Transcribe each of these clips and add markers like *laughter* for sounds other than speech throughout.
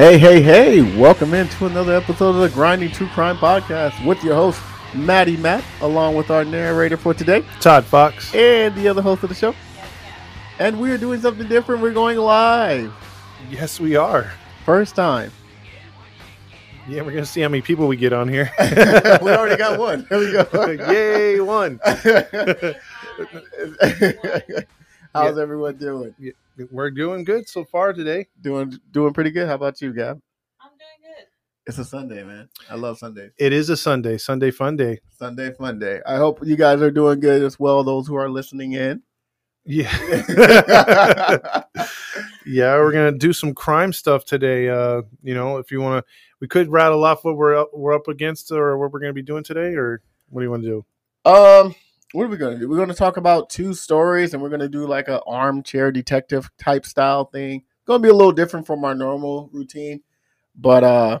Hey, hey, hey, welcome into another episode of the Grinding True Crime Podcast with your host, Maddie Matt, along with our narrator for today, Todd Fox. and the other host of the show. And we are doing something different. We're going live. Yes, we are. First time. Yeah, we're gonna see how many people we get on here. *laughs* we already got one. Here we go. *laughs* Yay, one. *laughs* How's everyone doing? We're doing good so far today. Doing doing pretty good. How about you, Gab? I'm doing good. It's a Sunday, man. I love Sundays. It is a Sunday, Sunday fun day. Sunday fun day. I hope you guys are doing good as well, those who are listening in. Yeah. *laughs* *laughs* yeah, we're gonna do some crime stuff today. Uh, you know, if you wanna we could rattle off what we're up, we're up against or what we're gonna be doing today, or what do you want to do? Um, what are we gonna do? We're gonna talk about two stories, and we're gonna do like a armchair detective type style thing. Gonna be a little different from our normal routine, but uh,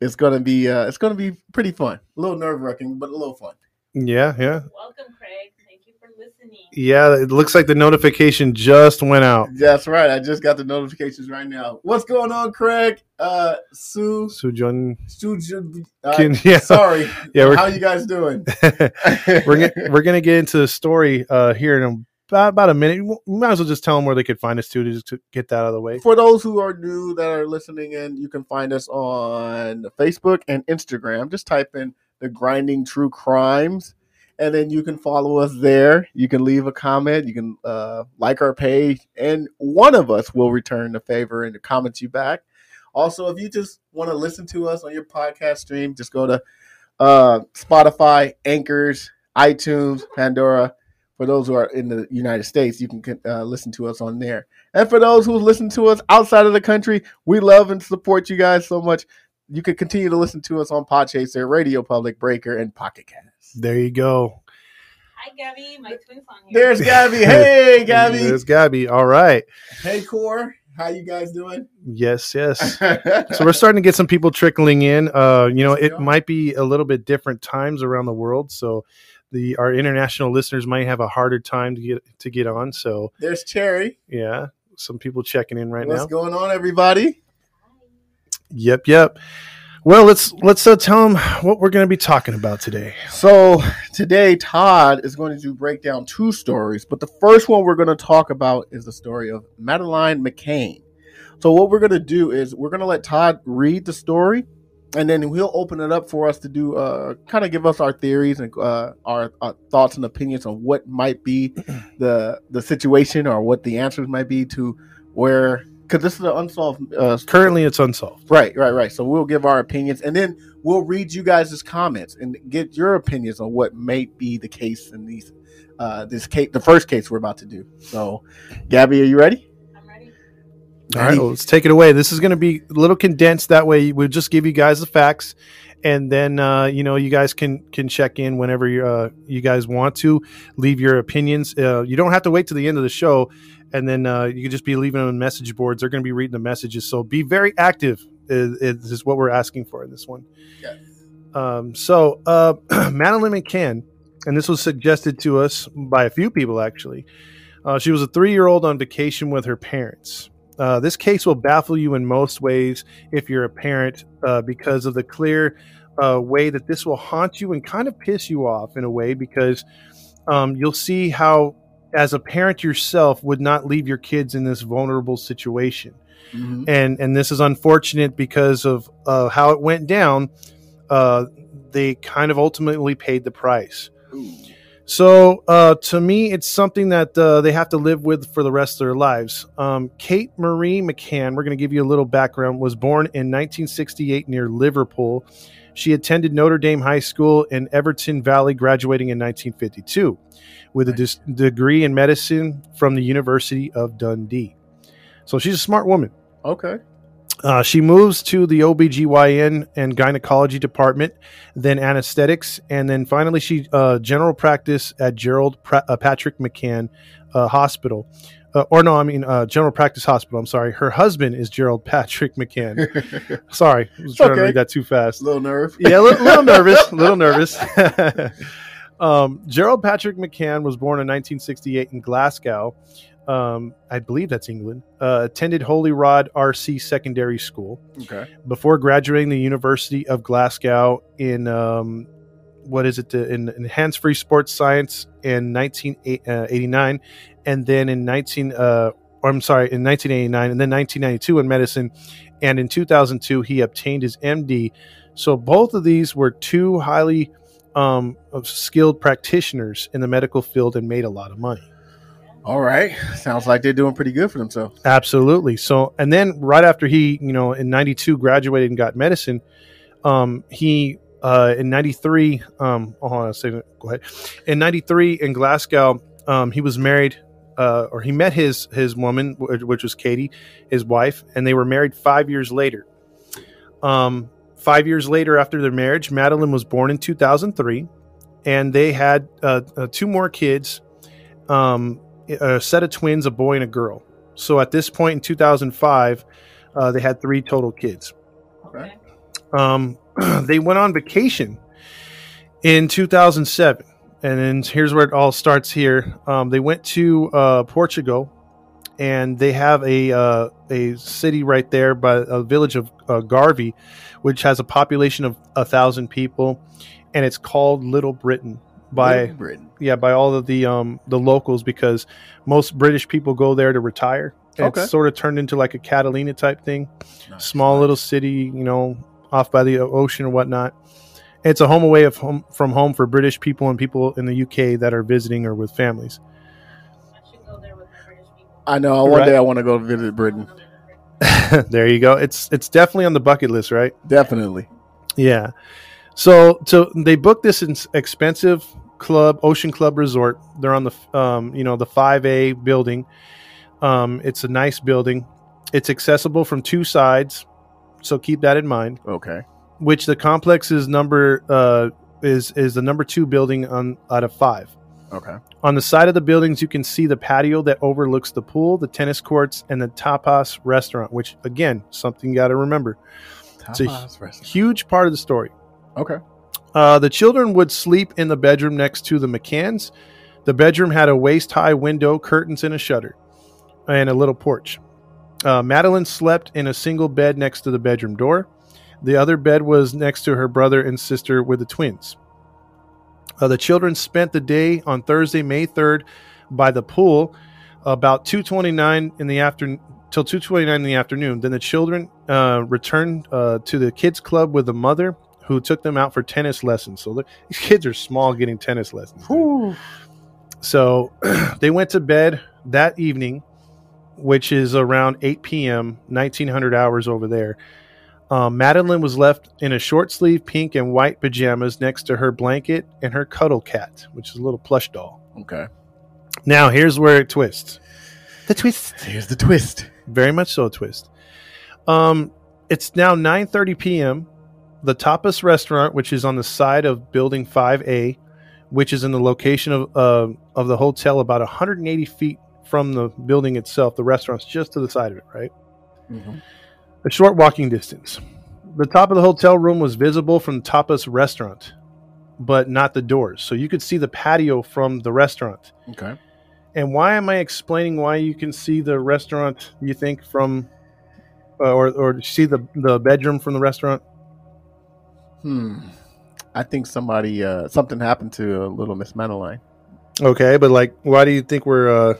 it's gonna be uh, it's gonna be pretty fun. A little nerve wracking, but a little fun. Yeah, yeah. Welcome, Craig. Thank you for listening. Yeah, it looks like the notification just went out. That's right. I just got the notifications right now. What's going on, Craig? Uh, Sue, Sujun Sue, uh, Can- *laughs* yeah. sorry. *laughs* Yeah, we're- how you guys doing? *laughs* we're gonna, we're gonna get into the story uh, here in about, about a minute. We might as well just tell them where they could find us too, to just to get that out of the way. For those who are new that are listening in, you can find us on Facebook and Instagram. Just type in the Grinding True Crimes, and then you can follow us there. You can leave a comment. You can uh, like our page, and one of us will return the favor and comment you back. Also, if you just want to listen to us on your podcast stream, just go to uh, Spotify, Anchors, iTunes, Pandora. For those who are in the United States, you can uh, listen to us on there. And for those who listen to us outside of the country, we love and support you guys so much. You can continue to listen to us on Podchaser, Radio Public, Breaker, and Pocket Cast. There you go. Hi, Gabby. My twin's on here. There's Gabby. *laughs* Hey, Gabby. There's Gabby. All right. Hey, Core. How you guys doing? Yes, yes. *laughs* So we're starting to get some people trickling in. Uh, you know, it might be a little bit different times around the world, so the our international listeners might have a harder time to get to get on. So There's Cherry. yeah, some people checking in right What's now. What's going on, everybody? Yep, yep. Well, let's let's uh, tell them what we're going to be talking about today. So today, Todd is going to do break down two stories, but the first one we're going to talk about is the story of Madeleine McCann. So what we're going to do is we're going to let Todd read the story, and then he'll open it up for us to do, uh, kind of give us our theories and uh, our, our thoughts and opinions on what might be *clears throat* the the situation or what the answers might be to where because this is an unsolved uh, Currently, it's unsolved. Right, right, right. So we'll give our opinions and then we'll read you guys' comments and get your opinions on what may be the case in these uh this case the first case we're about to do. So Gabby, are you ready? Ready. All right, well, let's take it away. This is going to be a little condensed. That way, we'll just give you guys the facts, and then uh, you know you guys can can check in whenever you uh, you guys want to leave your opinions. Uh, you don't have to wait to the end of the show, and then uh, you can just be leaving them on message boards. They're going to be reading the messages, so be very active. Is, is what we're asking for in this one. Yes. Um, so uh, *clears throat* Madeleine McCann, and this was suggested to us by a few people actually. Uh, she was a three year old on vacation with her parents. Uh, this case will baffle you in most ways if you're a parent uh, because of the clear uh, way that this will haunt you and kind of piss you off in a way because um, you'll see how, as a parent yourself, would not leave your kids in this vulnerable situation Mhm. and and this is unfortunate because of uh, how it went down. uh, they kind of ultimately paid the price. So uh, to me, it's something that uh, they have to live with for the rest of their lives. Um, Kate Marie McCann, we're going to give you a little background, was born in 1968 near Liverpool. She attended Notre Dame High School in Everton Valley, graduating in 1952 with a dis- degree in medicine from the University of Dundee. So she's a smart woman. Okay. Uh, she moves to the OBGYN and gynecology department, then anesthetics, and then finally she uh, general practice at Gerald pra- uh, Patrick McCann uh, Hospital. Uh, or no, I mean uh, General Practice Hospital. I'm sorry. Her husband is Gerald Patrick McCann. *laughs* sorry, I was trying to okay. read that too fast. A little nerve. Yeah, a little, *laughs* little nervous. A little nervous. *laughs* um, Gerald Patrick McCann was born in 1968 in Glasgow. Um, I believe that's England. Uh, attended Holyrood RC Secondary School Okay. before graduating the University of Glasgow in um, what is it? The, in, in hands-free sports science in 1989, and then in 19. Uh, or I'm sorry, in 1989, and then 1992 in medicine, and in 2002 he obtained his MD. So both of these were two highly um, skilled practitioners in the medical field and made a lot of money. All right. Sounds like they're doing pretty good for themselves. Absolutely. So, and then right after he, you know, in 92 graduated and got medicine, um, he, uh, in 93, um, oh, hold on a second. Go ahead. In 93 in Glasgow, um, he was married, uh, or he met his, his woman, which was Katie, his wife, and they were married five years later. Um, five years later after their marriage, Madeleine was born in 2003 and they had, uh, uh two more kids, um, a set of twins, a boy and a girl. So at this point in 2005, uh, they had three total kids. Okay. Um, *clears throat* they went on vacation in 2007, and then here's where it all starts. Here, um, they went to uh, Portugal, and they have a uh, a city right there by a village of uh, Garvey, which has a population of a thousand people, and it's called Little Britain by Little Britain. yeah by all of the um the locals because most british people go there to retire Okay. it's sort of turned into like a catalina type thing Nice, small nice. little city you know off by the ocean or whatnot it's a home away of home from home for british people and people in the uk that are visiting or with families I should go there with my British people. I know. One Right. day I want to go visit Britain. *laughs* there you go it's it's definitely on the bucket list right Definitely. Yeah. So so they booked this expensive club, Ocean Club Resort. They're on the um, you know, the 5A building. Um, it's a nice building. It's accessible from two sides. So keep that in mind. Okay. Which the complex is number uh is is the number 2 building on out of 5. Okay. On the side of the buildings, you can see the patio that overlooks the pool, the tennis courts, and the tapas restaurant, which, again, something you got to remember. it's a Tapas restaurant. Huge part of the story. Okay. Uh, the children would sleep in the bedroom next to the McCanns. The bedroom had a waist high window, curtains, and a shutter, and a little porch. Uh, Madeleine slept in a single bed next to the bedroom door. The other bed was next to her brother and sister with the twins. Uh, the children spent the day on Thursday, May 3rd, by the pool about 2:29 in the afternoon till 2:29 in the afternoon. Then the children uh, returned uh, to the kids club with the mother, who took them out for tennis lessons. So these kids are small, getting tennis lessons. dude. So *clears throat* they went to bed that evening, which is around 8 p.m., 1900 hours over there. Um, Madeleine was left in a short sleeve pink and white pajamas next to her blanket and her cuddle cat, which is a little plush doll. Okay. Now, here's where it twists. The twist. Here's the twist. Very much so a twist. Um, it's now 9:30 p.m. The Tapas restaurant, which is on the side of Building 5A, which is in the location of uh, of the hotel, about 180 feet from the building itself. The restaurant's just to the side of it, right? Mhm. A short walking distance. The top of the hotel room was visible from the Tapas restaurant, but not the doors. So you could see the patio from the restaurant. Okay. And why am I explaining why you can see the restaurant? You think from, uh, or or see the the bedroom from the restaurant? Hmm. I think somebody, uh, something happened to uh, little Miss Madeleine. Okay, but like, why do you think we're uh,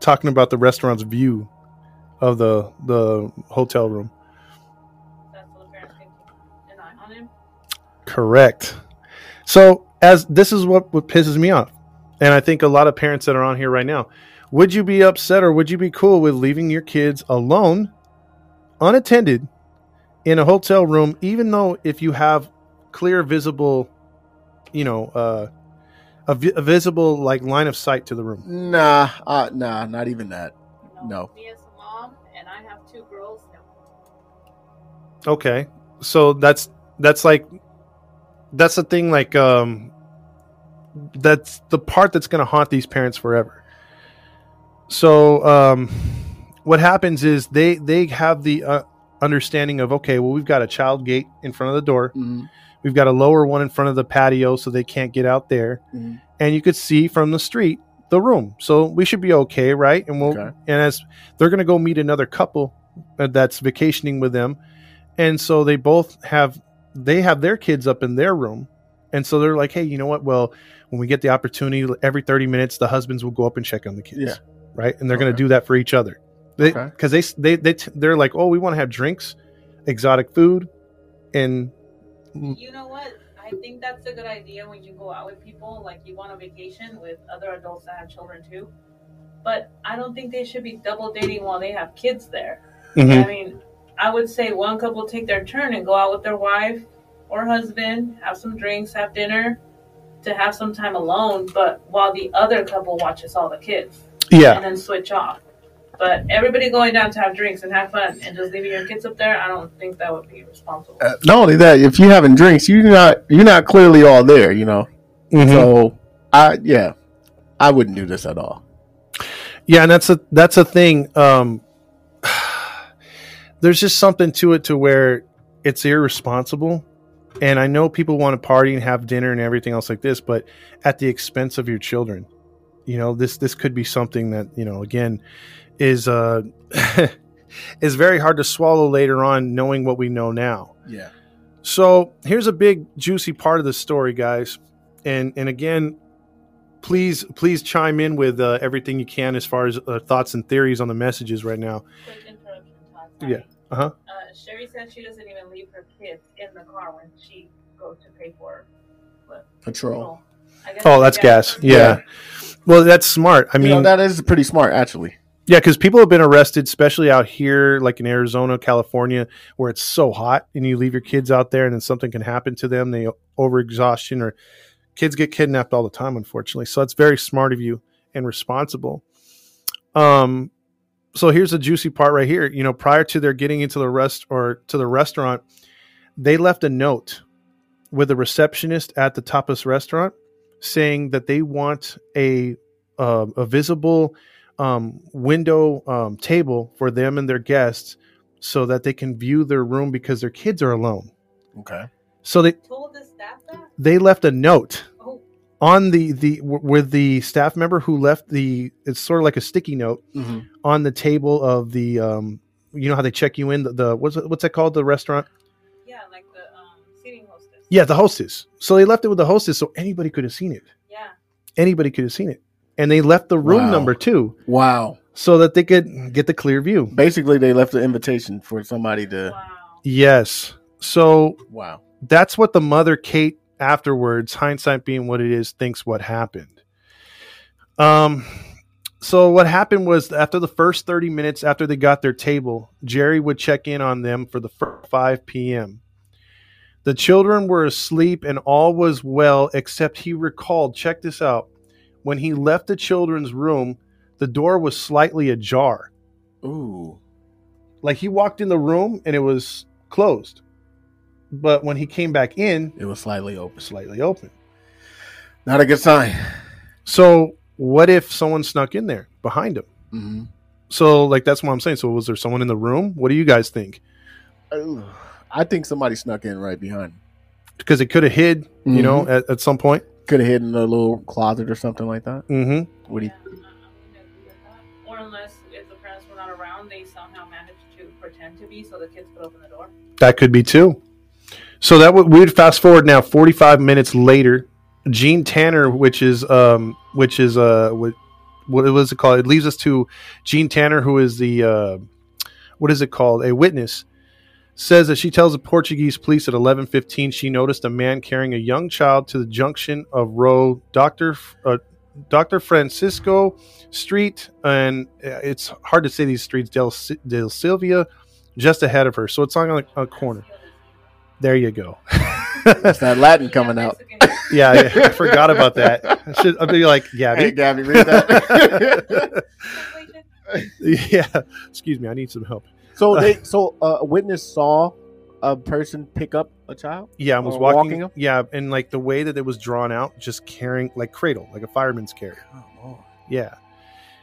talking about the restaurant's view of the the hotel room? That's what parents could keep an eye on him. Correct. So, as this is what, what pisses me off, and I think a lot of parents that are on here right now, would you be upset or would you be cool with leaving your kids alone, unattended, in a hotel room, even though if you have clear, visible, you know, uh, a, vi- a visible like line of sight to the room? Nah, uh, nah, not even that. No. Me as a mom, and I have two girls. No. Okay, so that's that's like that's the thing. Like, um, that's the part that's going to haunt these parents forever. So, um, what happens is they they have the uh, understanding of okay, well, we've got a child gate in front of the door. Mhm, We've got a lower one in front of the patio so they can't get out there. mhm. And you could see from the street the room. So we should be okay, right? And we'll Okay. and as they're going to go meet another couple uh, that's vacationing with them. And so they both have they have their kids up in their room. And so they're like, "Hey, you know what? Well, when we get the opportunity every 30 minutes the husbands will go up and check on the kids." Yeah. Right? And they're going to do that for each other. They Okay. cuz they they they t- they're like, "Oh, we want to have drinks, exotic food, and You know what? I think that's a good idea when you go out with people, like you go on a vacation with other adults that have children too. But I don't think they should be double dating while they have kids there. Mhm. I mean, I would say one couple take their turn and go out with their wife or husband, have some drinks, have dinner, to have some time alone, but while the other couple watches all the kids yeah. and then switch off. But everybody going down to have drinks and have fun and just leaving your kids up there, I don't think that would be responsible. Uh, not only that, if you're having drinks, you're not you're not clearly all there. You know. Mhm. So I yeah, I wouldn't do this at all. Yeah, and that's a that's a thing. Um, *sighs* there's just something to it to where it's irresponsible. And I know people want to party and have dinner and everything else like this, but at the expense of your children. You know, this this could be something that, you know, again, is uh *laughs* is very hard to swallow later on knowing what we know now. Yeah. So here's a big juicy part of the story, guys, and and again, please please chime in with uh, everything you can as far as uh, thoughts and theories on the messages right now. Quick interruption, Todd. Sorry. Yeah. Uh-huh. Uh, Sherry said she doesn't even leave her kids in the car when she goes to pay for Patrol. petrol. Oh, that's gas. Yeah. Well, that's smart. I I mean, mean, that is pretty smart, actually. Yeah, because people have been arrested, especially out here, like in Arizona, California, where it's so hot, and you leave your kids out there, and then something can happen to them. They overexhaustion, or kids get kidnapped all the time, unfortunately. So that's very smart of you and responsible. Um, so here's the juicy part right here. You know, prior to their getting into the rest or to the restaurant, they left a note with the receptionist at the tapas restaurant saying that they want a uh, a visible um, window um, table for them and their guests so that they can view their room because their kids are alone. Okay. So they Told the staff that? they left a note Oh, on the the w- with the staff member who left the it's sort of like a sticky note hmm on the table of the um you know how they check you in the, the what's what's that called the restaurant yeah, like the um, seating hostess. yeah the hostess so they left it with the hostess so anybody could have seen it Yeah. anybody could have seen it and they left the room Wow. number too Wow. so that they could get the clear view Basically, they left an invitation for somebody to. Wow. yes so Wow. that's what the mother Kate afterwards, hindsight being what it is, thinks what happened. Um so what happened was after the first 30 minutes after they got their table, Jerry would check in on them for the first 5 p.m. The children were asleep and all was well except he recalled, check this out, when he left the children's room, the door was slightly ajar. Ooh. Like he walked in the room and it was closed. But when he came back in, It was slightly open. slightly open. Not a good sign. So what if someone snuck in there behind him? hmm So like that's what I'm saying. So was there someone in the room? What do you guys think? I think somebody snuck in right behind. Because it could have hid, you know, Mm-hmm. at, at some point. Could have hidden in a little closet or something like that. Mm-hmm. What do you? Yeah, I'm not- I'm gonna agree with that. Or unless if the parents were not around, they somehow managed to pretend to be so the kids could open the door. That could be too. So that would we would fast forward now 45 minutes later. Jane Tanner, which is um, which is uh, what what was it called? It leads us to Jane Tanner, who is the uh, what is it called? A witness says that she tells the Portuguese police at 11:15 she noticed a man carrying a young child to the junction of Row Dr. Uh, Dr. Francisco Street, and uh, it's hard to say these streets, Del, Del Silvia, just ahead of her. So it's on a, a corner. There you go. *laughs* That's that Latin coming out. *laughs* yeah, I, I forgot about that. I should I'll be like, Gabby. Hey, Gabby, read that. *laughs* yeah. Excuse me, I need some help. So *laughs* they, so uh, a witness saw a person pick up a child. Yeah, I was Or walking. walking 'em? Yeah, and like the way that it was drawn out, just carrying like cradle, like a fireman's carry. Oh, Yeah.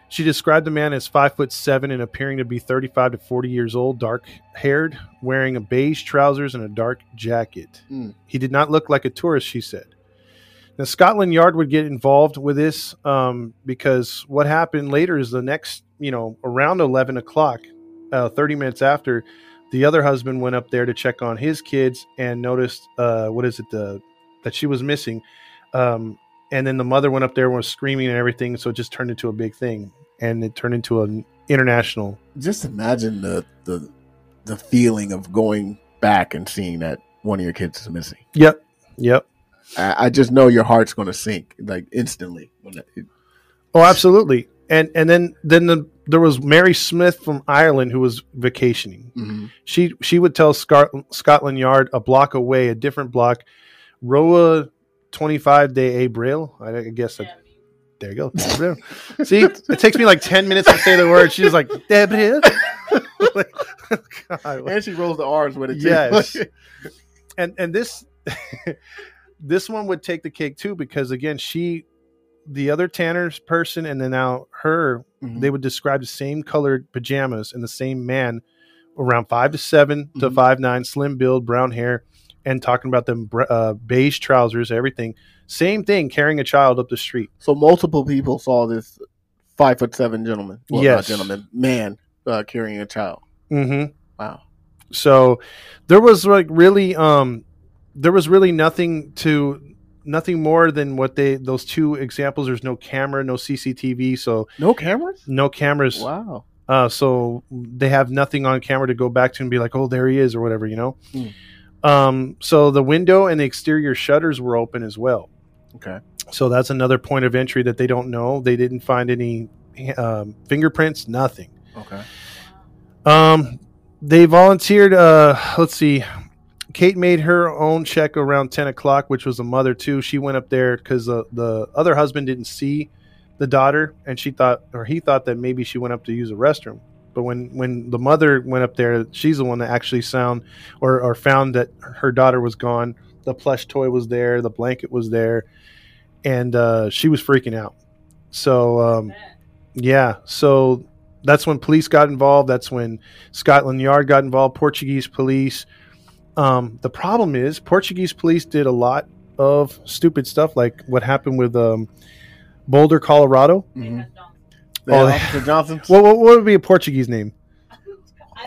She described the man as five foot seven and appearing to be 35 to 40 years old, dark haired, wearing a beige trousers and a dark jacket. Mm. He did not look like a tourist, she said. Now, Scotland Yard would get involved with this um, because what happened later is the next, you know, around 11 o'clock, uh, 30 minutes after, the other husband went up there to check on his kids and noticed, uh, what is it, the that she was missing. Um, and then the mother went up there and was screaming and everything. So it just turned into a big thing. And it turned into an international. Just imagine the the the feeling of going back and seeing that one of your kids is missing. Yep. Yep. I, I just know your heart's going to sink like instantly. When it, Oh, absolutely. And and then then the, there was Mary Smith from Ireland who was vacationing. Mhm. She she would tell Scar- Scotland Yard a block away, a different block, Roa twenty five de Abril. I I guess that, there you go. *laughs* See, it takes me like ten minutes to say the word. She's like Debril. *laughs* like, God, And she rolls the R's with it too. Yes. *laughs* and and this this one would take the cake too because again she the other tanner's person and then now her Mhm. they would describe the same colored pajamas and the same man around five to 7 to Mhm. five nine slim build brown hair and talking about them uh, beige trousers everything same thing carrying a child up the street So multiple people saw this five foot seven gentleman. Well, Yes. not gentleman, man uh, carrying a child. mm-hmm. Wow. so there was like really um there was really nothing to nothing more than what they those two examples there's no camera no cctv so No cameras. no cameras Wow. uh so they have nothing on camera to go back to and be like oh there he is or whatever you know Hmm. um so the window and the exterior shutters were open as well Okay. so that's another point of entry that they don't know they didn't find any um, fingerprints nothing Okay. um, they volunteered. Uh, let's see. Kate made her own check around ten o'clock, which was a mother too. She went up there because the the other husband didn't see the daughter, and she thought, or he thought that maybe she went up to use a restroom. But when when the mother went up there, she's the one that actually sound or or found that her daughter was gone. The plush toy was there, the blanket was there, and uh, she was freaking out. So um, yeah, so that's when police got involved. That's when Scotland Yard got involved. Portuguese police. Um, the problem is Portuguese police did a lot of stupid stuff, like what happened with um, Boulder, Colorado. Mhm. Oh, Oh, they- Officer Johnson. *laughs* What, what, what would be a Portuguese name?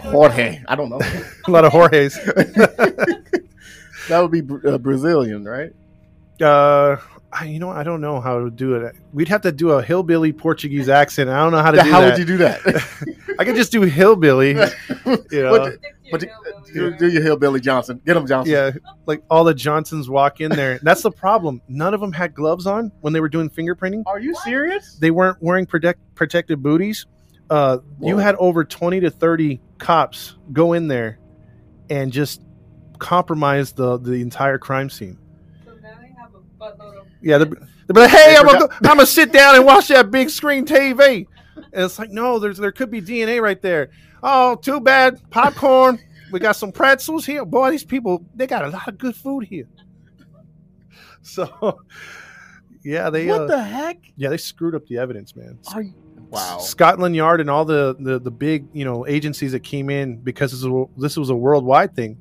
Jorge. I don't know. *laughs* A lot of Jorge's. *laughs* that would be uh, Brazilian, right? uh, I, you know, I don't know how to do it. We'd have to do a hillbilly Portuguese accent. I don't know how to do How that. would you do that? *laughs* I could just do hillbilly. *laughs* You know, What- But you, do, do your hillbilly Johnson. Get him Johnson. Yeah, like all the Johnsons walk in there. That's the problem. None of them had gloves on when they were doing fingerprinting. Are you serious? They weren't wearing protect, protective booties. Uh, you had over 20 to 30 cops go in there and just compromise the, the entire crime scene. Yeah, they're, they're like, hey, I'm gonna, I'm gonna sit down and watch that big screen TV. And it's like, no, there's there could be DNA right there. Oh, too bad. Popcorn. we got some pretzels here. Boy, these people they got a lot of good food here. *laughs* So, yeah, they what uh, the heck? yeah they screwed up the evidence, man. Are you? Wow. Scotland Yard and all the, the the big you know agencies that came in because this was a, this was a worldwide thing.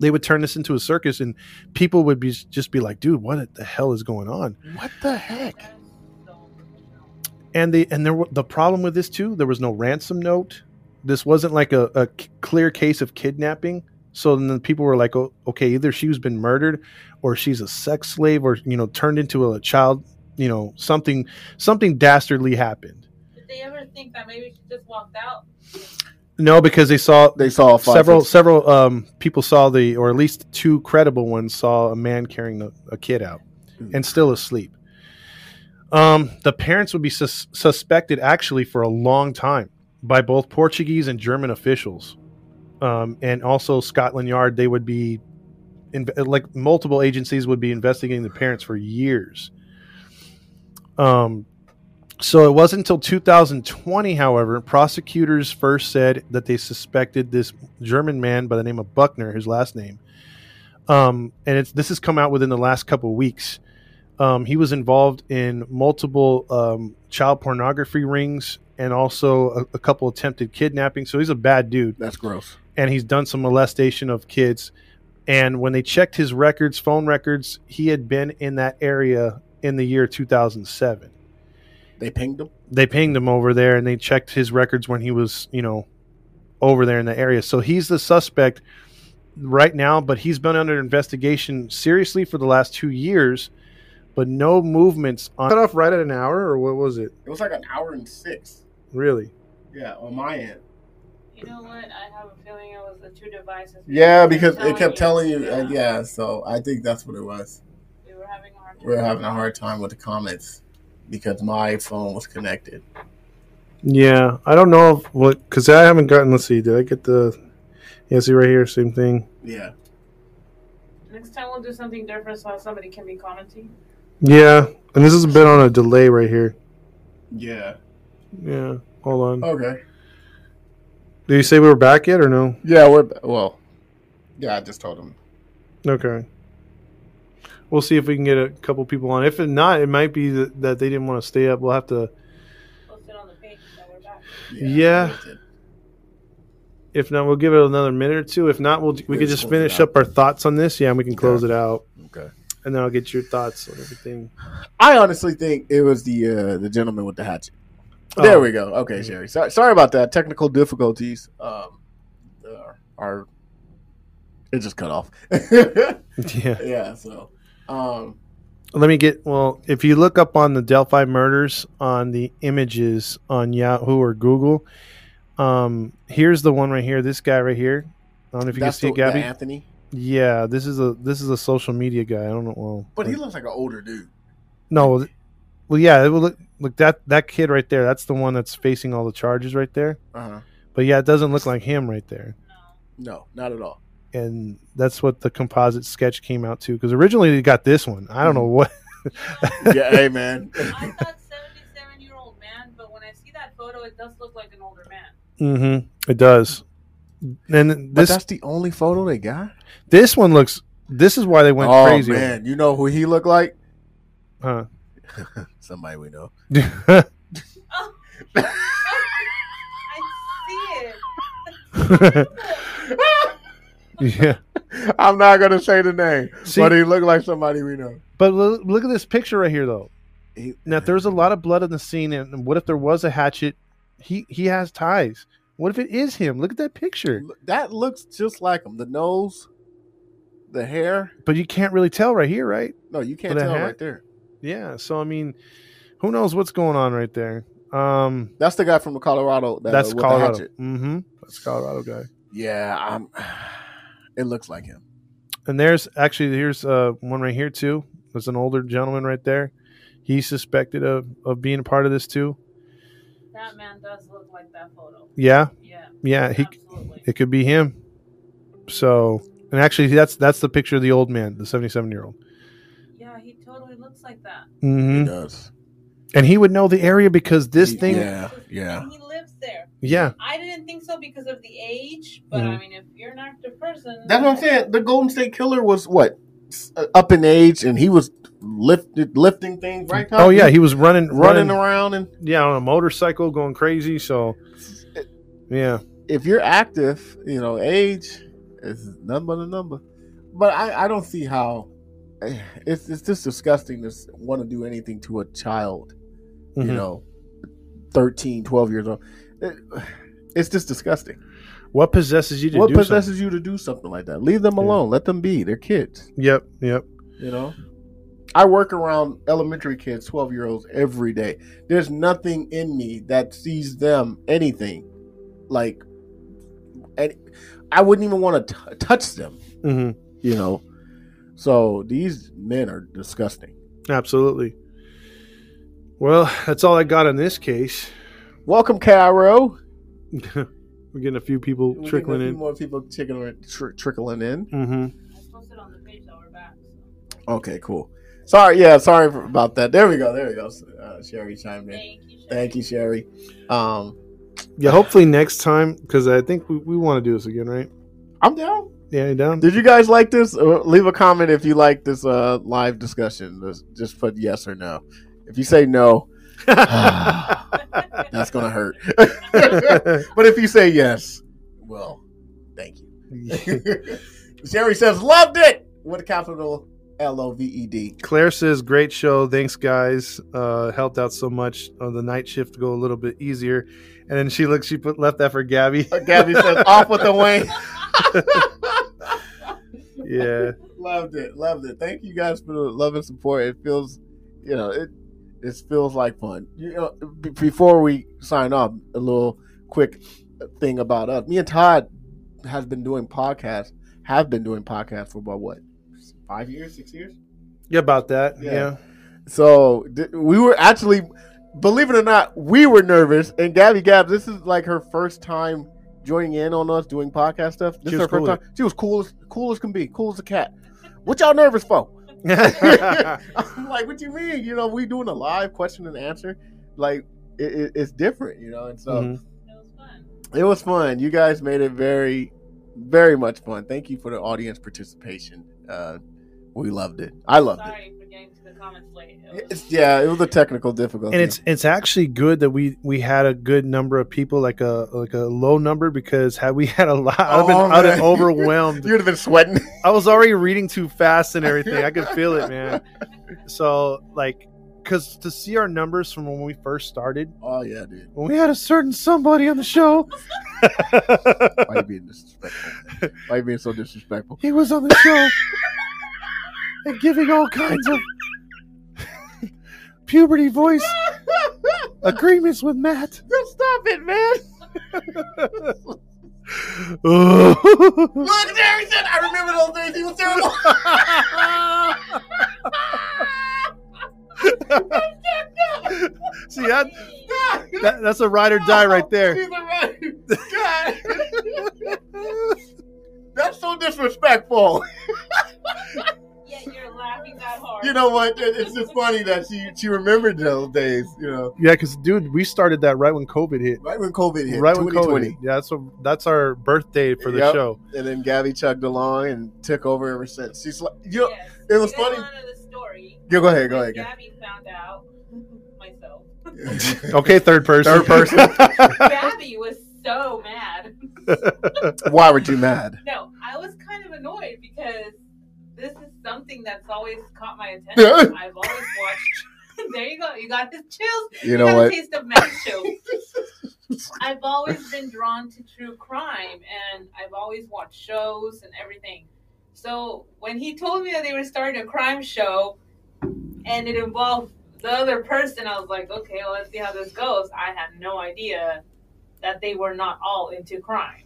They would turn this into a circus, and people would be just be like, "Dude, what the hell is going on?" What the heck? and the and there wa- the problem with this too there was no ransom note this wasn't like a clear case of kidnapping so then people were like oh, okay either she's been murdered or she's a sex slave or you know turned into a child you know something something dastardly happened Did they ever think that maybe she just walked out? No, because they saw They saw five, several six- several um, people saw the, or at least two credible ones saw a man carrying a, a kid out and still asleep. Um, the parents would be sus- suspected actually for a long time by both Portuguese and German officials, um, and also Scotland Yard. They would be, in, like multiple agencies would be investigating the parents for years. Um, so it wasn't until 2020, however, prosecutors first said that they suspected this German man by the name of Buckner, his last name. Um, and it's this has come out within the last couple of weeks. Um, he was involved in multiple um, child pornography rings and also a, a couple attempted kidnappings. So he's a bad dude, That's gross. and he's done some molestation of kids. And when they checked his records, phone records, he had been in that area in the year 2007 They pinged him. they pinged him over there and they checked his records when he was, you know, over there in the area. So he's the suspect right now, but he's been under investigation seriously for the last two years, but no movements on cut off right at an hour or what was it? It was like an hour and six. Really? Yeah, on my end. You know what? I have a feeling it was the two devices. Yeah, because it kept telling you. Yeah. Uh, yeah, so I think that's what it was. We were having a hard time. We were having a hard time with the comments because my phone was connected. Yeah, I don't know if what because I haven't gotten. Let's see, did I get the? Yeah, see right here, same thing. Yeah. Next time we'll do something different so somebody can be commenting. Yeah, and this has been on a delay right here. Yeah. Yeah, hold on. Okay. Did you say we were back yet or no? Yeah, we're well. Yeah, I just told him. Okay. We'll see if we can get a couple people on. If not, it might be that, that they didn't want to stay up. We'll have to. Post it on the page that we're back. Yeah. If not, we'll give it another minute or two. If not, we'll we could just just close it finish up our thoughts on this. Yeah, and we can close it out, Okay. and then I'll get your thoughts on everything. I honestly think it was the uh, the gentleman with the hatchet. There Oh. we go. Okay, Sherry. Sorry, sorry about that. Technical difficulties. Um, uh, are it just cut off? *laughs* *laughs* Yeah. yeah. So, um, Let me get. Well, if you look up on the Delphi murders on the images on Yahoo or Google, um, here's the one right here. This guy right here. I don't know if you can see the, it, Gabby. Anthony, Yeah, this is a this is a social media guy. I don't know. Well, but he looks like an older dude. No, well, yeah, it will look look that that kid right there. That's the one that's facing all the charges right there. Uh huh. But yeah, it doesn't look like him right there, No, not at all. And that's what the composite sketch came out to. Because originally they got this one. I don't know what. Yeah, hey *laughs* man. I thought 77 year old man, but when I see that photo, it does look like an older man. mm-hmm. It does. And But this that's the only photo they got. this one looks. This is why they went oh crazy. man, you know who he looked like? Huh. *laughs* Somebody we know. *laughs* I see it. Yeah. *laughs* I'm not gonna say the name, See- but he looked like somebody we know. But lo- look at this picture right here, though. He- Now, if there's a lot of blood in the scene, and what if there was a hatchet? He he has ties. What if it is him? Look at that picture. that looks just like him. The nose, the hair. But you can't really tell right here, right? No, you can't tell hat? right there. Yeah. So I mean, who knows what's going on right there? Um, That's the guy from the Colorado. That, that's uh, with the Colorado. hatchet. Mm-hmm. That's Colorado guy. Yeah, I'm. It looks like him. And there's actually here's uh, one right here too. There's an older gentleman right there. He's suspected of of being a part of this too. That man does look like that photo. Yeah. Yeah, Yeah. He absolutely. it could be him. So and actually that's that's the picture of the old man, the 77 year old. Yeah, he totally looks like that. He Mm-hmm. does. And he would know the area because this He- thing. Yeah, yeah. And he lives there. Yeah. I didn't think so because of the age, but Mhm. I mean, if you're an active person, That's what I'm saying. The Golden State Killer was what uh, up in age, and he was lifted, lifting things right. Oh yeah, he was running running running around, and yeah on a motorcycle going crazy. So yeah. if you're active, you know, age is nothing but a number. But I, I don't see how. eh, It's it's just disgusting to want to do anything to a child. You Mhm. know, 13, 12 years old. It- it's just disgusting. What possesses you to What do possesses you to do something like that? Leave them Yeah. alone. Let them be. They're kids. Yep. Yep. You know, I work around elementary kids, twelve year olds every day. There's nothing in me that sees them anything like and I wouldn't even want to t- touch them. hmm You know, so these men are disgusting. Absolutely. Well, that's all I got in this case. Welcome, Cairo. *laughs* We're getting a few people We're trickling a few in. more people trickling, tr- trickling in. hmm I posted on the page that we're back. So. Okay, cool. Sorry, yeah, sorry for, about that. There we go. There we go. Uh, Sherry chimed in. Thank you. Sherry. Thank you, Sherry. Um, Yeah, hopefully next time because I think we, we want to do this again, right? I'm down. Yeah, you down? Did you guys like this? Uh, leave a comment if you like this uh, live discussion. Just- Just put yes or no. If you say no, *laughs* *sighs* *laughs* that's gonna hurt. *laughs* but if you say yes, well, thank you. *laughs* Sherry says loved it with a capital L O V E D. Claire says, "Great show, thanks guys. Uh, helped out so much on the night shift to go a little bit easier." And then she looks, she put left that for Gabby. Gabby says off with the wing. *laughs* yeah, loved it, loved it. Thank you guys for the love and support. It feels, you know, it it feels like fun. You know, b- before we sign off, a little quick thing about us. Me and Todd has been doing podcasts. Have been doing podcasts for about what, five years, six years. yeah, about that. Yeah. Yeah, So th- we were actually, believe it or not, we were nervous. And Gabby Gabs, this is like her first time joining in on us doing podcast stuff. This She is her first cool. time. She was cool as cool as can be, cool as a cat. What y'all nervous for? *laughs* *laughs* I'm like, what do you mean? You know, we doing a live question and answer. Like, it, it, it's different, you know. And so Mhm. It was fun. it was fun. You guys made it very, very much fun. Thank you for the audience participation. Uh, we loved it. I loved it. Sorry for getting to the comments late. It was- yeah, it was a technical difficulty. and it's it's actually good that we we had a good number of people, like a like a low number, because had we *laughs* had a lot, I'd have been, Oh, I'd have been man. overwhelmed. *laughs* you would have been sweating. I was already reading too fast and everything. I could feel it, man. *laughs* So like, because to see our numbers from when we first started, Oh yeah, dude. when we had a certain somebody on the show, Why you being disrespectful? Why you being so disrespectful? he was on the show and giving all kinds of puberty voice agreements with Matt. Stop it, man. Oh. *laughs* Look, said. I remember those days. He was terrible. See that, that that's a ride or die oh, right there. He's a right. God. That's so disrespectful. *laughs* Yeah, you're laughing that hard. You know what? It's just funny that she she remembered those days. You know, Yeah, because dude, we started that right when COVID hit. right when COVID hit, right when COVID. Yeah, that's what, that's our birthday for the Yep. show. and then Gabby chugged along and took over ever since. She's like, you know, Yes. it was You funny. wanna the story. Go, go ahead, go ahead. Gabby. Gabby found out myself. *laughs* Okay, third person. Third person. *laughs* Gabby was so mad. Why were you mad? No, I was kind of annoyed because this is something that's always caught my attention. I've always watched. *laughs* there you go. You got the chills. You know got what? a taste of chills. *laughs* I've always been drawn to true crime, and I've always watched shows and everything. So when he told me that they were starting a crime show, and it involved the other person, I was like, okay, well, let's see how this goes. I had no idea that they were not all into crime.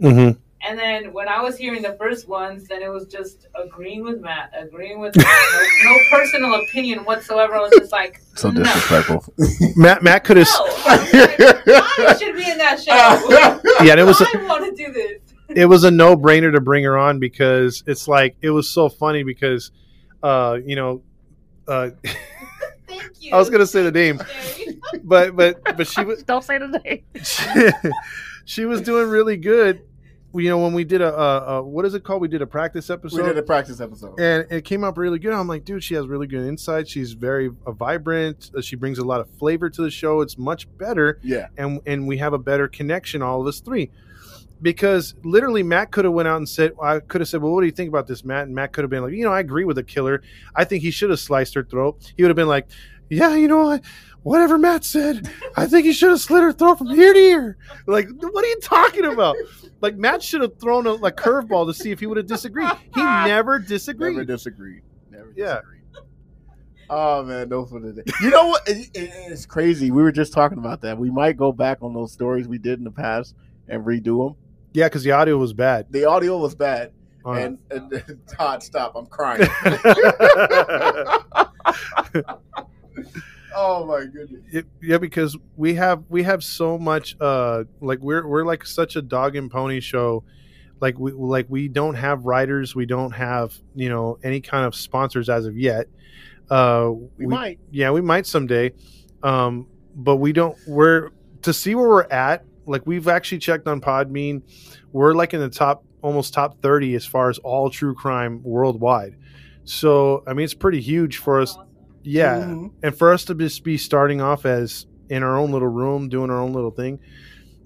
hmm And then when I was hearing the first ones, then it was just agreeing with Matt, agreeing with Matt. *laughs* No, no personal opinion whatsoever. I was just like, So no. disrespectful. *laughs* Matt Matt could have. No, I, like, I should be in that show. *laughs* Yeah, and it was a, I want to do this. it was a no brainer to bring her on because it's like it was so funny because, uh, you know, uh, Thank you. I was gonna say the name, but but but she was Don't say the name. she was doing really good. You know, when we did a, a, a what is it called? We did a practice episode. we did a practice episode. and it came out really good. I'm like, dude, she has really good insight. She's very uh, vibrant. Uh, She brings a lot of flavor to the show. It's much better, Yeah. and and we have a better connection, all of us three. Because literally, Matt could have went out and said, I could have said, well, what do you think about this, Matt? And Matt could have been like, you know, I agree with the killer. I think he should have sliced her throat. He would have been like, yeah, you know, I, whatever Matt said, I think he should have slit her throat from ear to ear. Like, what are you talking about? Like Matt should have thrown a like curveball to see if he would have disagreed. He never disagreed. Never disagreed. Never Yeah. disagreed. Oh man, were the days. You know what? It- it- it's crazy. We were just talking about that. We might go back on those stories we did in the past and redo them. Yeah, because the audio was bad. The audio was bad. Right. And, and *laughs* Todd, stop! I'm crying. *laughs* *laughs* oh my goodness! It- yeah, because we have we have so much uh like we're we're like such a dog and pony show. Like we like we don't have writers, we don't have, you know, any kind of sponsors as of yet. Uh We, might. yeah, we might someday. Um but we don't we're to see where we're at, like we've actually checked on Podbean. We're like in the top almost top 30 as far as all true crime worldwide. So, I mean, it's pretty huge for us. Yeah Mhm. and for us to just be starting off as in our own little room doing our own little thing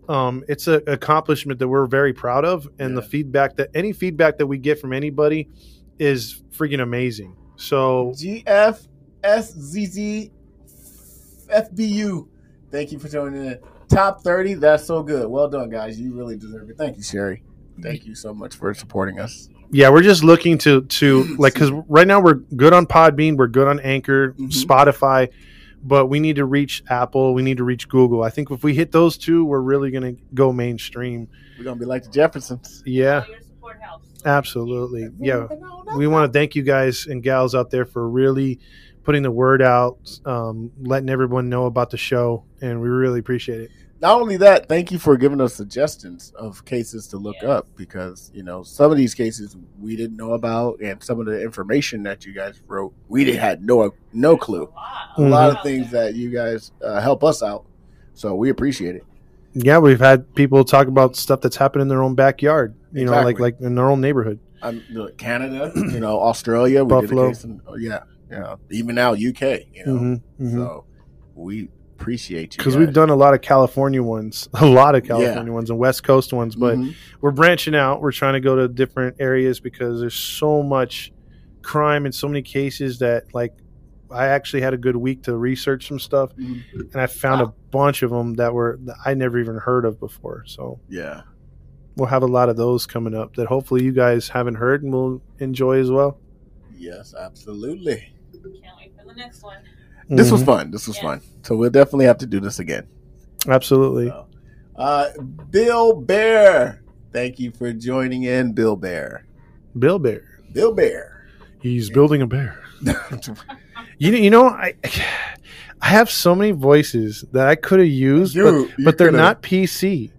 um, it's an accomplishment that we're very proud of and the feedback that any feedback that we get from anybody is freaking amazing so G F S Z Z F B U. Thank you for joining in. Top 30. That's so good. Well done, guys. You really deserve it. Thank you, Sherry. Thank you so much for supporting us. Yeah we're just looking to to *clears throat* like because right now we're good on podbean we're good on anchor Mhm. spotify but we need to reach apple we need to reach google i think if we hit those two we're really going to go mainstream We're going to be like the Jeffersons. yeah All your support helps. absolutely yeah we want to thank you guys and gals out there for really putting the word out, um, letting everyone know about the show, and we really appreciate it. Not only that, thank you for giving us suggestions of cases to look Yes. up because, you know, some of these cases we didn't know about and some of the information that you guys wrote, we didn't had no no clue. A A Mhm. lot of things that you guys uh, help us out. So we appreciate it. Yeah, we've had people talk about stuff that's happened in their own backyard, you know, like like in their own neighborhood. um, you know, Canada, you know, Australia, we Buffalo. did a case in, oh, yeah, yeah, even now UK, you know. Because So we appreciate you because we've done a lot of California ones, *laughs* a lot of Yeah. California ones and West Coast ones, but Mhm. we're branching out. We're trying to go to different areas because there's so much crime and so many cases that like I actually had a good week to research some stuff Mhm. and I found a bunch of them that were that I never even heard of before. So yeah, we'll have a lot of those coming up that hopefully you guys haven't heard and will enjoy as well. yes, absolutely. Can't wait for the next one. This was Mhm. fun. This was Yes. fun. So we'll definitely have to do this again. absolutely. So, uh, Bill Bear, thank you for joining in, Bill Bear. Bill Bear. Bill Bear. He's building a bear. *laughs* You know, you know, I I have so many voices that I could have used, Dude, but, you but they're coulda- not PC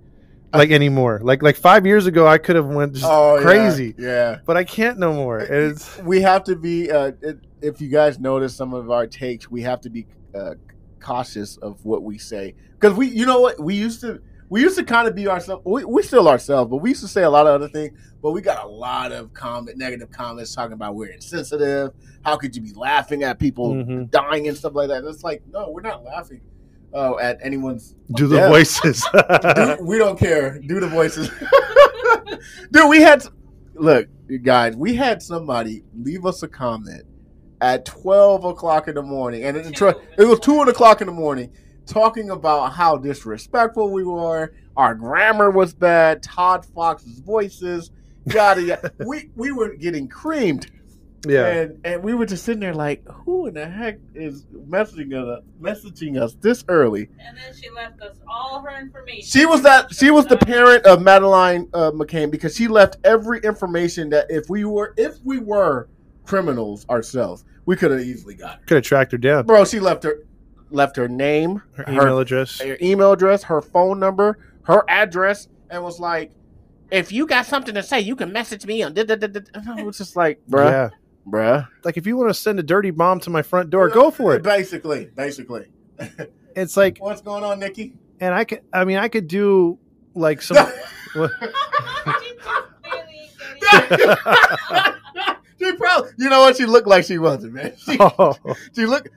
like anymore. Like like five years ago, I could have went just Oh, crazy, Yeah. but I can't no more. It's we have to be uh, it, if you guys notice some of our takes we have to be uh, cautious of what we say because we you know what we used to we used to kind of be ourselves we, we still ourselves but we used to say a lot of other things but we got a lot of comment negative comments talking about we're insensitive how could you be laughing at people Mhm. dying and stuff like that it's like no we're not laughing uh, at anyone's do the Yeah. voices. *laughs* Dude, we don't care. Do the voices. *laughs* Dude, we had look, guys, we had somebody leave us a comment at twelve o'clock in the morning, and it, it was two o'clock in the morning, talking about how disrespectful we were. Our grammar was bad. Todd Fox's voices, yada yada. *laughs* we we were getting creamed, yeah, and and we were just sitting there like, who in the heck is messaging us messaging us this early? And then she left us all her information. She was that. She was the parent of Madeleine uh, McCann because she left every information that if we were if we were criminals ourselves, we could have easily got. could have tracked her down. Bro, she left her left her name, Her her, email address. her email address, her phone number, her address, and was like, "If you got something to say, you can message me on." da- da- da- da." And I was just like, "Bruh, Yeah, bruh, like if you want to send a dirty bomb to my front door, go for it. Basically, basically. *laughs* It's like, What's going on, Nikki? and I could, I mean, I could do like some. *laughs* *laughs* she probably, you know what? She looked like she wasn't, man. *laughs* She, *laughs* oh, she looked,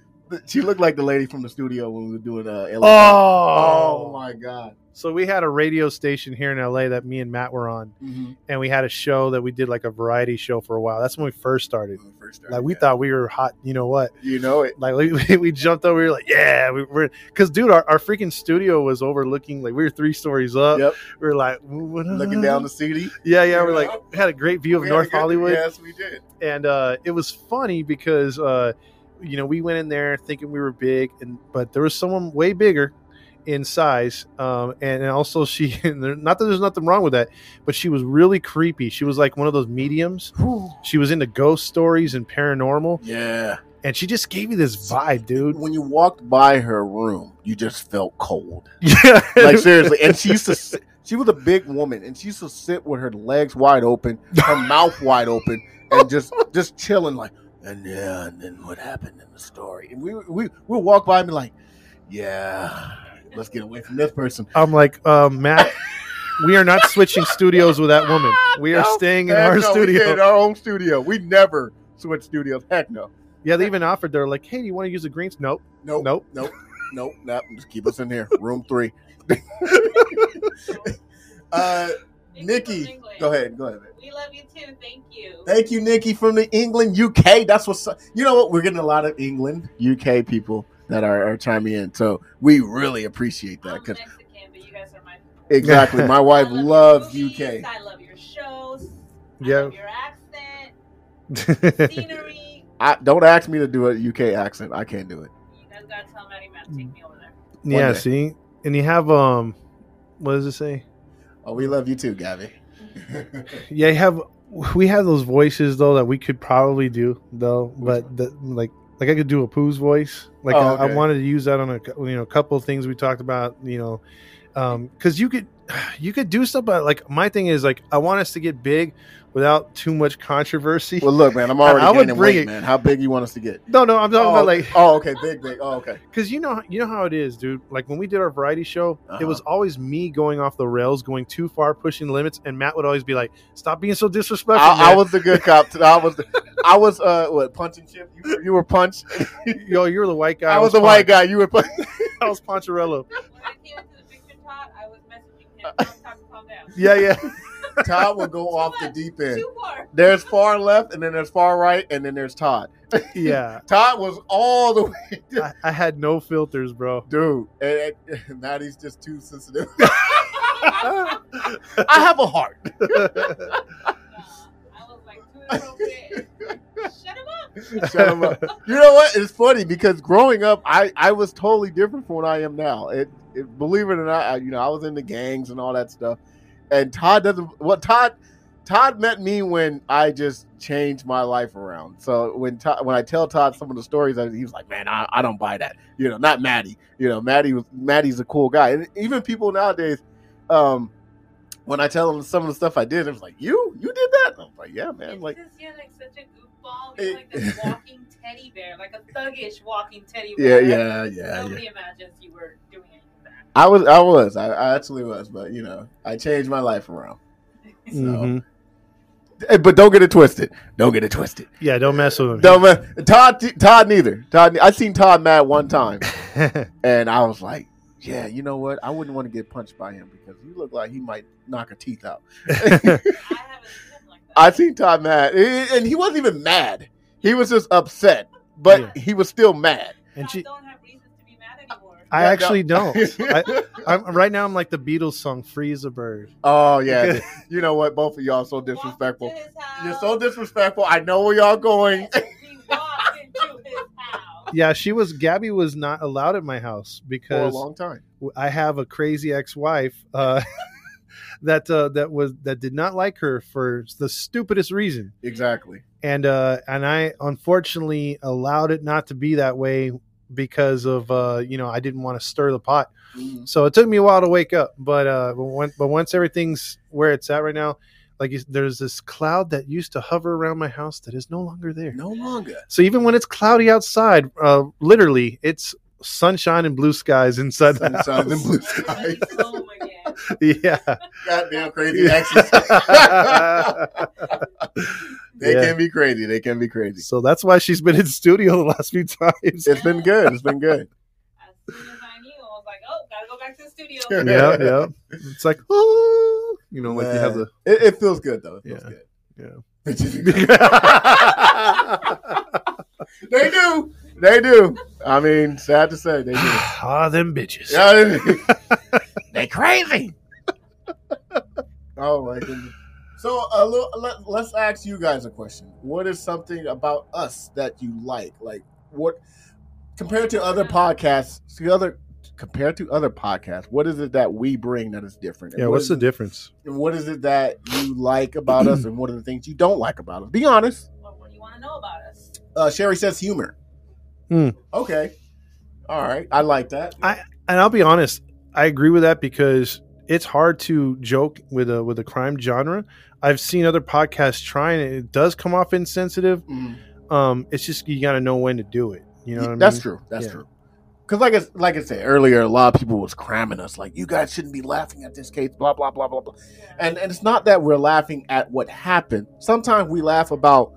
she looked like the lady from the studio when we were doing uh. LA. oh, oh my god! So we had a radio station here in LA that me and Matt were on, Mhm. and we had a show that we did like a variety show for a while. That's when we first started. We first started, Like we yeah. thought we were hot. You know what? you know it. Like we, *laughs* we, jumped over. We were like, yeah, we were because dude, our, our freaking studio was overlooking. Like we were three stories up. Yep. We were like Looking down the city. Yeah, yeah. We're like had a great view of North Hollywood, Yes, we did. and uh, it was funny because uh, you know we went in there thinking we were big, and but there was someone way bigger, in size, um, and also she *laughs* not that there's nothing wrong with that, but she was really creepy. She was like one of those mediums. She was into ghost stories and paranormal, Yeah. and she just gave me this vibe, dude. When you walked by her room, you just felt cold. *laughs* Yeah, Like seriously. And she used to sit, she was a big woman and she used to sit with her legs wide open, her *laughs* mouth wide open, and just just chilling like and yeah, and then what happened in the story? And we we we'll walk by and be like, Yeah, let's get away from this person. I'm like, um, Matt, we are not switching studios with that woman. We are *laughs* No, staying in our no, studio. in our own studio. We never switch studios. Heck no. Yeah, they even offered. They're like, "Hey, do you want to use the greens?" Nope. Nope. Nope. Nope. Nope. Nope. Just keep us in here. Room three. *laughs* *laughs* uh Nikki. Go ahead. Go ahead. We love you too. Thank you. Thank you, Nikki, from the England, UK. That's what's you know what? We're getting a lot of England, UK people that are, are chiming in. So we really appreciate that because Mexican, but you guys are my. exactly, my *laughs* wife love loves movies, UK. I love your shows. Yeah. Your accent, scenery. *laughs* I don't ask me to do a UK accent. I can't do it. You guys gotta tell Maddie Matt to take me over there. yeah. day. See, and you have um, what does it say? Oh, we love you too, Gabby. *laughs* Yeah, you have. We have those voices though that we could probably do though, but the, like like I could do a Pooh's voice. Like Oh, I, I wanted to use that on a you know a couple of things we talked about. You know, um, because you could *sighs* you could do stuff, but like my thing is like I want us to get big without too much controversy. well, look, man, I'm already I would gaining bring weight, it. man. How big you want us to get? no, no, I'm talking oh, about like oh, okay, big, big. Oh, okay. because you know you know how it is, dude. Like when we did our variety show, Uh-huh. it was always me going off the rails, going too far, pushing limits, and Matt would always be like, "Stop being so disrespectful." I, I was the good cop. Today. I was, the, *laughs* I was, uh, what punching chip? You, were- you were punched. Yo, you were the white guy. I was the white guy. You were. Punch- *laughs* I was Poncherello. When I came into the picture, Todd, I was messaging him. Todd calm down. Yeah, yeah. *laughs* Todd will go Too off the deep end. Too far. There's far left, and then there's far right, and then there's Todd. *laughs* Yeah. Todd was all the way, *laughs* I, I had no filters, bro. dude. And, and Maddie's just too sensitive. I have a heart. Nah, I was like too. Shut him up. Shut him up. You know what? It's funny because growing up, I I was totally different from what I am now. It, it believe it or not, I, you know, I was in the gangs and all that stuff. And Todd doesn't. What Todd Todd met me when I just changed my life around. So when Todd, when I tell Todd some of the stories, I, he was like, "Man, I, I don't buy that." You know, not Maddie. You know, Maddie was Maddie's a cool guy, and even people nowadays. Um, when I tell them some of the stuff I did, it was like, "You, you did that?" I'm like, "Yeah, man." It's Like, you're like such a goofball. You're like this *laughs* walking teddy bear, like a thuggish walking teddy yeah, bear. yeah, yeah, yeah. Nobody imagines you were doing any of that. I was, I was, I, I actually was, but you know, I changed my life around. So, Mhm. Eh, but don't get it twisted. Don't get it twisted. Yeah, don't mess with him. Don't, ma- Todd, Todd, neither. Todd, I seen Todd mad one time, *laughs* and I was like, yeah, you know what? I wouldn't want to get punched by him because he looked like he might knock a teeth out. *laughs* I seen like. I seen Todd mad, and he wasn't even mad. He was just upset, but Yeah. he was still mad. and she, don't have reasons to be mad anymore. I Yeah, actually no. don't. I, *laughs* I'm, right now, I'm like the Beatles song "Free as a Bird." oh yeah, *laughs* you know what? Both of y'all so disrespectful. Walked into his house. You're so disrespectful. I know where y'all going. We walked into his house. Yeah, she was. Gabby was not allowed at my house because For a because long time. I have a crazy ex-wife uh, *laughs* that uh, that was that did not like her for the stupidest reason. Exactly. and uh and i unfortunately allowed it not to be that way because of uh you know i didn't want to stir the pot Mhm. so it took me a while to wake up but uh but, when, but once everything's where it's at right now like you- there's this cloud that used to hover around my house that is no longer there No longer. so even when it's cloudy outside uh literally it's sunshine and blue skies inside the house. And blue skies. to home again. *laughs* yeah Goddamn crazy exes. *laughs* they Yeah. can be crazy. They can be crazy. so that's why she's been in studio the last few times It's been good. It's been good. As soon as I knew, I was like, oh, gotta go back to the studio. *laughs* yeah yeah it's like oh you know like you have the It, it feels good though. It feels Yeah. good. Yeah. They do. They do. I mean, sad to say, they do. ah, them bitches. Yeah, they crazy. oh my goodness. So a little, let, let's ask you guys a question. What is something about us that you like? Like what compared to other podcasts, to other compared to other podcasts, what is it that we bring that is different? And Yeah, what what's is the it- difference? and what is it that you like about us, *clears throat* and what are the things you don't like about us? Be honest. What, what do you want to know about us? Uh, Sherry says humor. Hmm. Okay. All right. I like that. I And I'll be honest, I agree with that because it's hard to joke with a with a crime genre. I've seen other podcasts trying and it does come off insensitive. Mhm. Um, it's just you got to know when to do it. You know what I mean? That's true. That's Yeah. true. Because like I, like I said earlier, a lot of people was cramming us like, "You guys shouldn't be laughing at this case." Blah blah blah blah blah. And and it's not that we're laughing at what happened. Sometimes we laugh about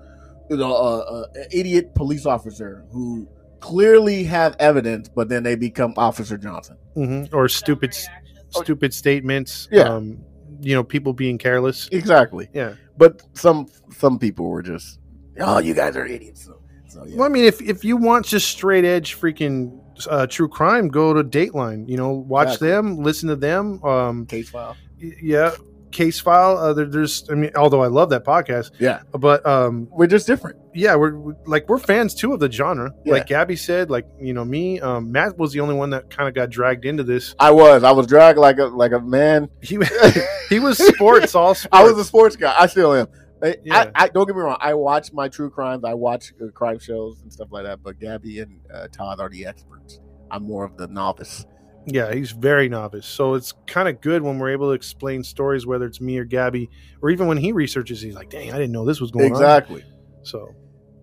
you know uh, uh, an idiot police officer who clearly have evidence, but then they become Officer Johnson. Hmm Or stupid, Overreaction. stupid statements. Yeah. Um, you know, people being careless. Exactly. Yeah. But some some people were just, "Oh, you guys are idiots." So, so yeah. Well, I mean, if if you want just straight edge freaking uh, true crime, go to Dateline. You know, watch Exactly. them, listen to them. Um, Case file. yeah, case file. Uh, there, there's, I mean, although I love that podcast, Yeah. but um, We're just different. yeah, we're we- like we're fans too of the genre. Yeah. Like Gabby said, like you know me, um, Matt was the only one that kind of got dragged into this. I was. I was dragged like a like a man. He *laughs* he was sports, all sports. *laughs* I was a sports guy. I still am. I, Yeah. I, I don't get me wrong. I watch my true crimes. I watch uh, crime shows and stuff like that. But Gabby and uh, Todd are the experts. I'm more of the novice. Yeah, he's very novice. So it's kind of good when we're able to explain stories, whether it's me or Gabby, or even when he researches, he's like, "Dang, I didn't know this was going on." Exactly. So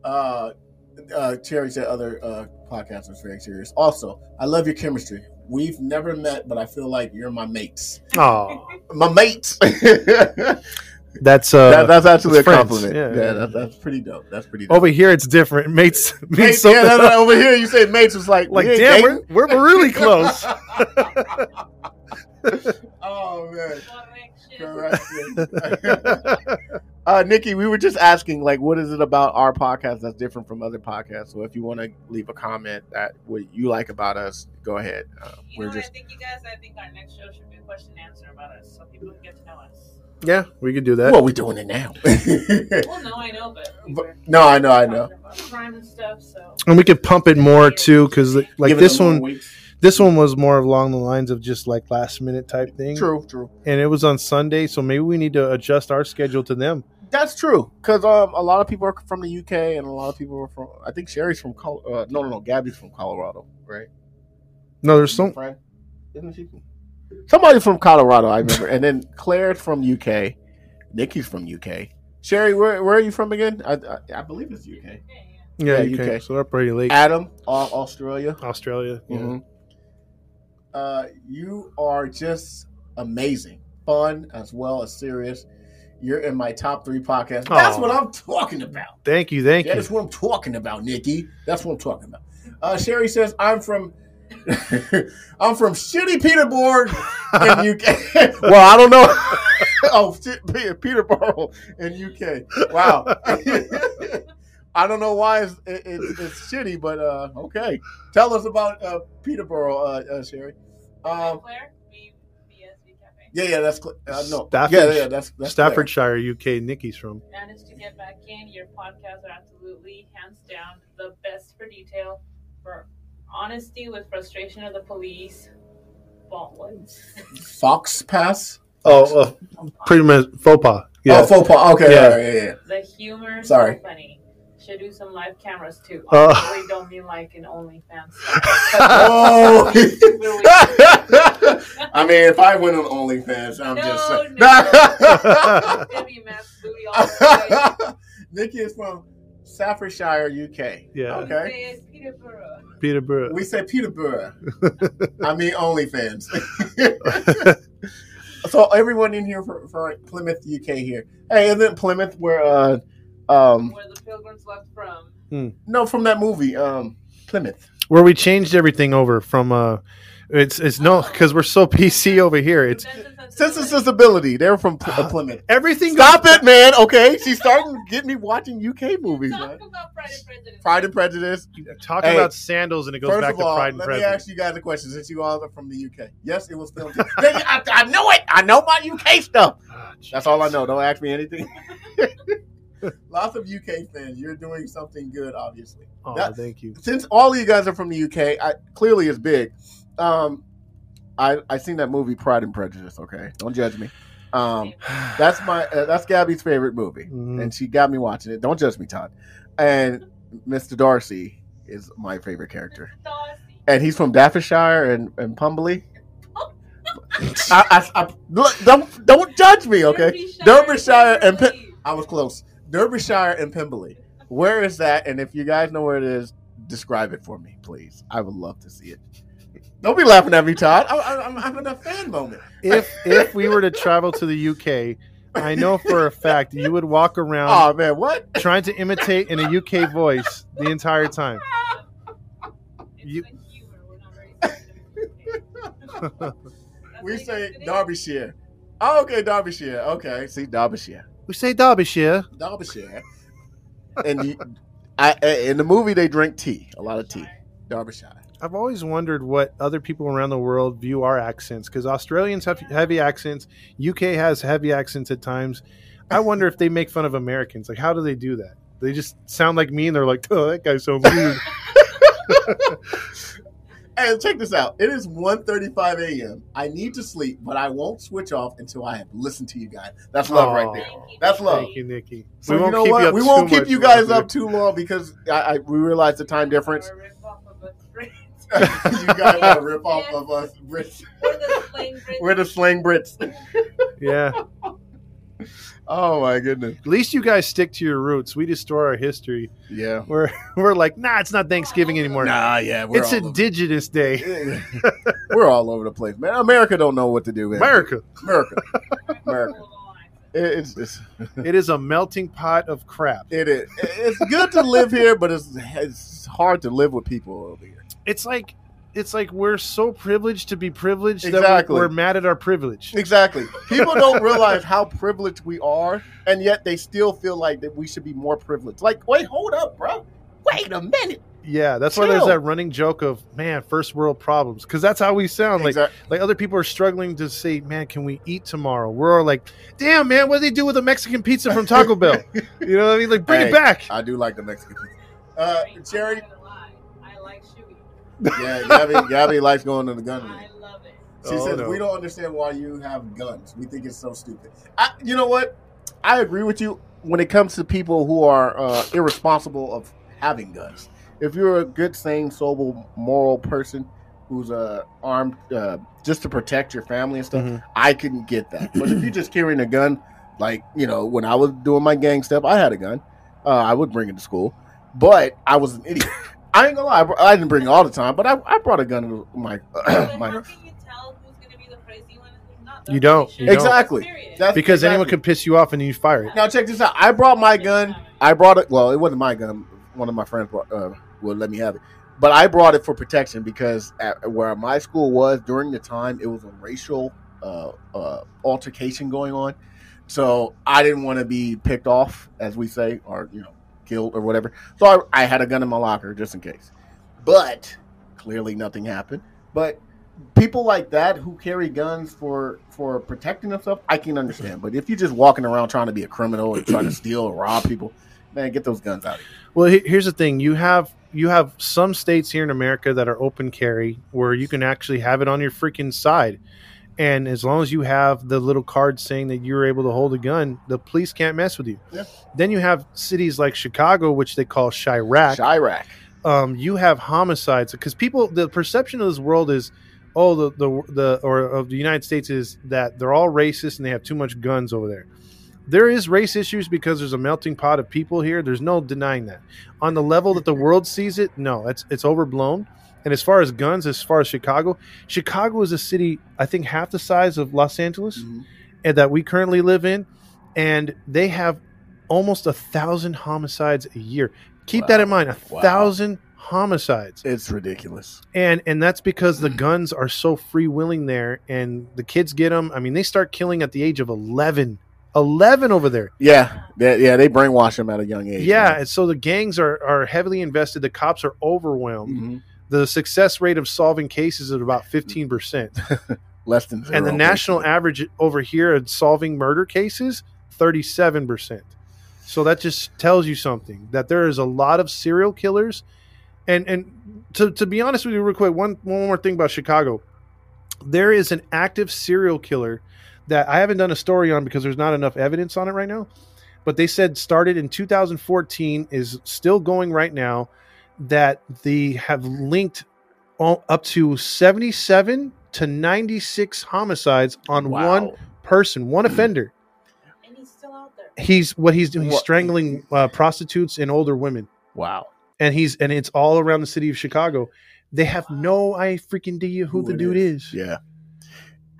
Uh, uh, Cherry said other uh, podcasters very serious. Also, I love your chemistry. We've never met, but I feel like you're my mates. Oh, My mates. *laughs* that's uh that, that's actually a it's friends. compliment. Yeah, Yeah, yeah. That's, that's pretty dope. That's pretty dope. over here. It's different. Mates means *laughs* Mates, yeah, no, no, over here you say mates was like, like, we damn, dating. we're, we're we're really close. *laughs* *laughs* oh man. Correction. Correction. uh, Nikki, we were just asking, like, what is it about our podcast that's different from other podcasts? So if you want to leave a comment that what you like about us, go ahead. Uh, You we're know what I think, you guys? I think our next show should be a question and answer about us, so people can get to know us. Yeah, we could do that. well, we're doing it now. *laughs* Well, no, I know, but But- no, I know, I know. crime and stuff. So and we could pump it more too, because like Give this one, weeks. this one was more along the lines of just like last minute type thing. True, true. And it was on Sunday, so maybe we need to adjust our schedule to them. That's true. Because um, a lot of people are from the UK, and a lot of people are from. I think Sherry's from. Col- uh, no, no, no. Gabby's from Colorado, right? No, there's some. isn't she? Somebody from Colorado, I remember, and then Claire's from UK. Nikki's from UK. Sherry, where where are you from again? I I, I believe it's UK. yeah, yeah. Okay. UK. So they're pretty late. Adam, Australia. Australia. Yeah. Mhm. Uh, you are just amazing, fun as well as serious. You're in my top three podcasts. That's Aw. what I'm talking about. Thank you, thank you. That's what I'm talking about, Nikki. That's what I'm talking about. Uh, Sherry says I'm from *laughs* I'm from shitty Peterborough in UK. *laughs* well, I don't know. *laughs* oh, shit, Peterborough in UK. Wow. I don't know why it's, it, it's, it's shitty, but uh, okay. Tell us about uh, Peterborough, uh, uh, Sherry. Um, Claire, B- yeah, yeah, that's cl- uh, no. Stafford- yeah, yeah, that's, that's Staffordshire, UK. Nikki's from. Managed to get back in. Your podcasts are absolutely, hands down, the best for detail, for honesty with frustration of the police. Faultless. *laughs* Claire. Fox Pass. Oh, uh, pretty much faux pas. Yeah. Oh, faux pas. Okay, Yeah. all right, yeah, yeah. The humor, Sorry. so funny. Should do some live cameras too. Uh. I really don't mean like an OnlyFans. *laughs* Oh. *laughs* I mean, if I went on OnlyFans, I'm No, just saying. no. Debbie Matt's booty all the way. Nikki is from Staffordshire, UK. Yeah. Okay. Say it's Peterborough. Peterborough. We say Peterborough. *laughs* I mean OnlyFans. *laughs* so everyone in here for, for Plymouth, UK here. Hey, isn't Plymouth where uh um Where the pilgrims left from. no from that movie um Plymouth. Where we changed everything over from uh, it's it's no because we're so *laughs* PC over here. It's Sense and Sensibility. They're from Pl- uh, Plymouth. everything. Stop it, man. Okay, she's starting to get me watching UK movies, Talk man. about Pride and Prejudice. Pride and Prejudice. Talk Hey, about sandals and it goes First back of to Pride and let me ask you guys a question since you all are from the UK. Yes, it was *laughs* filmed. I, I know it. I know my UK stuff. Ah, That's all I know. Don't ask me anything. *laughs* *laughs* lots of UK fans. You're doing something good, obviously. Oh, That- thank you. Since all of you guys are from the UK, I, clearly it's big. Um, I I seen that movie Pride and Prejudice. Okay, don't judge me. Um, *sighs* that's my uh, that's Gabby's favorite movie, Mhm. and she got me watching it. Don't judge me, Todd. And Mr. Darcy is my favorite character, and he's from Daffodshire and and Pumberley. *laughs* I, I, I, don't don't judge me, okay? Derbyshire and Pim- I was close. Derbyshire and Pemberley. Where is that? And if you guys know where it is, describe it for me, please. I would love to see it. Don't be laughing at me, Todd. I, I, I'm having a fan moment. If if we were to travel to the UK, I know for a fact you would walk around Oh man, what? trying to imitate in a UK voice the entire time. You- We're not very sensitive. That's *laughs* We what say. Derbyshire. Oh, okay, Derbyshire. Okay, see Derbyshire, We say Derbyshire. Derbyshire. And you, I, in the movie, they drink tea, a lot of tea. Derbyshire. I've always wondered what other people around the world view our accents because Australians have heavy accents, UK has heavy accents at times. I wonder if they make fun of Americans. Like, how do they do that? They just sound like me, and they're like, "Oh, that guy's so mean." *laughs* And check this out. It is 1.35 a.m. I need to sleep, but I won't switch off until I have listened to you guys. That's love right there. That's love. Thank you, Nikki. So you know what? we won't keep you guys longer. up too long because I, I we realize the time difference. *laughs* you guys want to rip off of us Brits. We're the slang Brits. We're the slang Brits. Yeah. *laughs* Oh my goodness. At least you guys stick to your roots. We destroy our history. Yeah. We're *laughs* we're like, nah, it's not Thanksgiving anymore. Nah, yeah. We're it's all over- Indigenous Day. we're all over the place, man. America don't know what to do, man. America. America. America. It's, it's It is a melting pot of crap. it is it's good to live here, but it's it's hard to live with people over here. It's like it's like we're so privileged to be privileged that we're, we're mad at our privilege. Exactly. *laughs* People don't realize how privileged we are, and yet they still feel like that we should be more privileged. Like, wait, hold up, bro. Wait a minute. Yeah, that's why there's that running joke of man, first world problems, because that's how we sound. Like Exact- like other people are struggling to say, man, can we eat tomorrow? We're all like, damn, man, what do they do with a Mexican pizza from Taco Bell? *laughs* You know what I mean? Like, bring Hey. it back. I do like the Mexican pizza. Uh, Cherry, I'm not gonna lie. I like shooting. Yeah, Gabby, Gabby likes going to the gun range. *laughs* I love it. She Oh, says no. we don't understand why you have guns. We think it's so stupid. I, you know what? I agree with you when it comes to people who are uh, irresponsible of having guns. If you're a good, sane, sober, moral person who's uh, armed uh, just to protect your family and stuff, Mhm. I can get that. But if you're just carrying a gun, like you know, when I was doing my gang stuff, I had a gun. Uh, I would bring it to school, but I was an idiot. I ain't gonna lie, I br- I didn't bring it all the time, but I, I brought a gun to my *clears throat* But my how can you tell who's gonna be the crazy one not? You don't. You the don't. Exactly. Period. That's Because exactly. anyone can piss you off and you fire it. Now check this out. I brought my gun. I brought it. Well, it wasn't my gun. One of my friends brought, uh, would let me have it, but I brought it for protection because at where my school was during the time, it was a racial uh, uh, altercation going on. So I didn't want to be picked off, as we say, or you know, killed or whatever. So I, I had a gun in my locker just in case. But clearly, nothing happened. But people like that who carry guns for for protecting themselves, I can understand. But if you're just walking around trying to be a criminal and trying to *clears throat* steal or rob people, man, get those guns out of here. Well, here's the thing: you have you have some states here in America that are open carry, where you can actually have it on your freaking side, and as long as you have the little card saying that you're able to hold a gun, the police can't mess with you. Yeah. Then you have cities like Chicago, which they call Chiraq. Chiraq. um, you have homicides because people the perception of this world is oh the, the the or of the United States is that they're all racist and they have too much guns over there. There is race issues because there's a melting pot of people here. There's no denying that. On the level that the world sees it, no, it's it's overblown. And as far as guns, as far as Chicago, Chicago is a city I think half the size of Los Angeles Mhm. and that we currently live in, and they have almost a thousand homicides a year. Keep that in mind, a Wow. thousand homicides, It's ridiculous. and and that's because the guns are so free willing there, and the kids get them. I mean, they start killing at the age of 11. 11 over there. Yeah, they, yeah, they brainwash them at a young age. Yeah, and so the gangs are are heavily invested. The cops are overwhelmed. Mhm. The success rate of solving cases is about *laughs* 15%. *laughs* less than zero. and the national basically. average over here at solving murder cases 37% So that just tells you something that there is a lot of serial killers, and and to to be honest with you, real quick, one one more thing about Chicago, there is an active serial killer that I haven't done a story on because there's not enough evidence on it right now, but they said started in 2014 is still going right now that they have linked all, up to 77 to 96 homicides on Wow. one person, one offender. And he's still out there. He's what he's doing. He's What- strangling uh, prostitutes and older women, Wow. and he's and it's all around the city of Chicago. They have no I freaking idea who, Who the dude is. is. Yeah.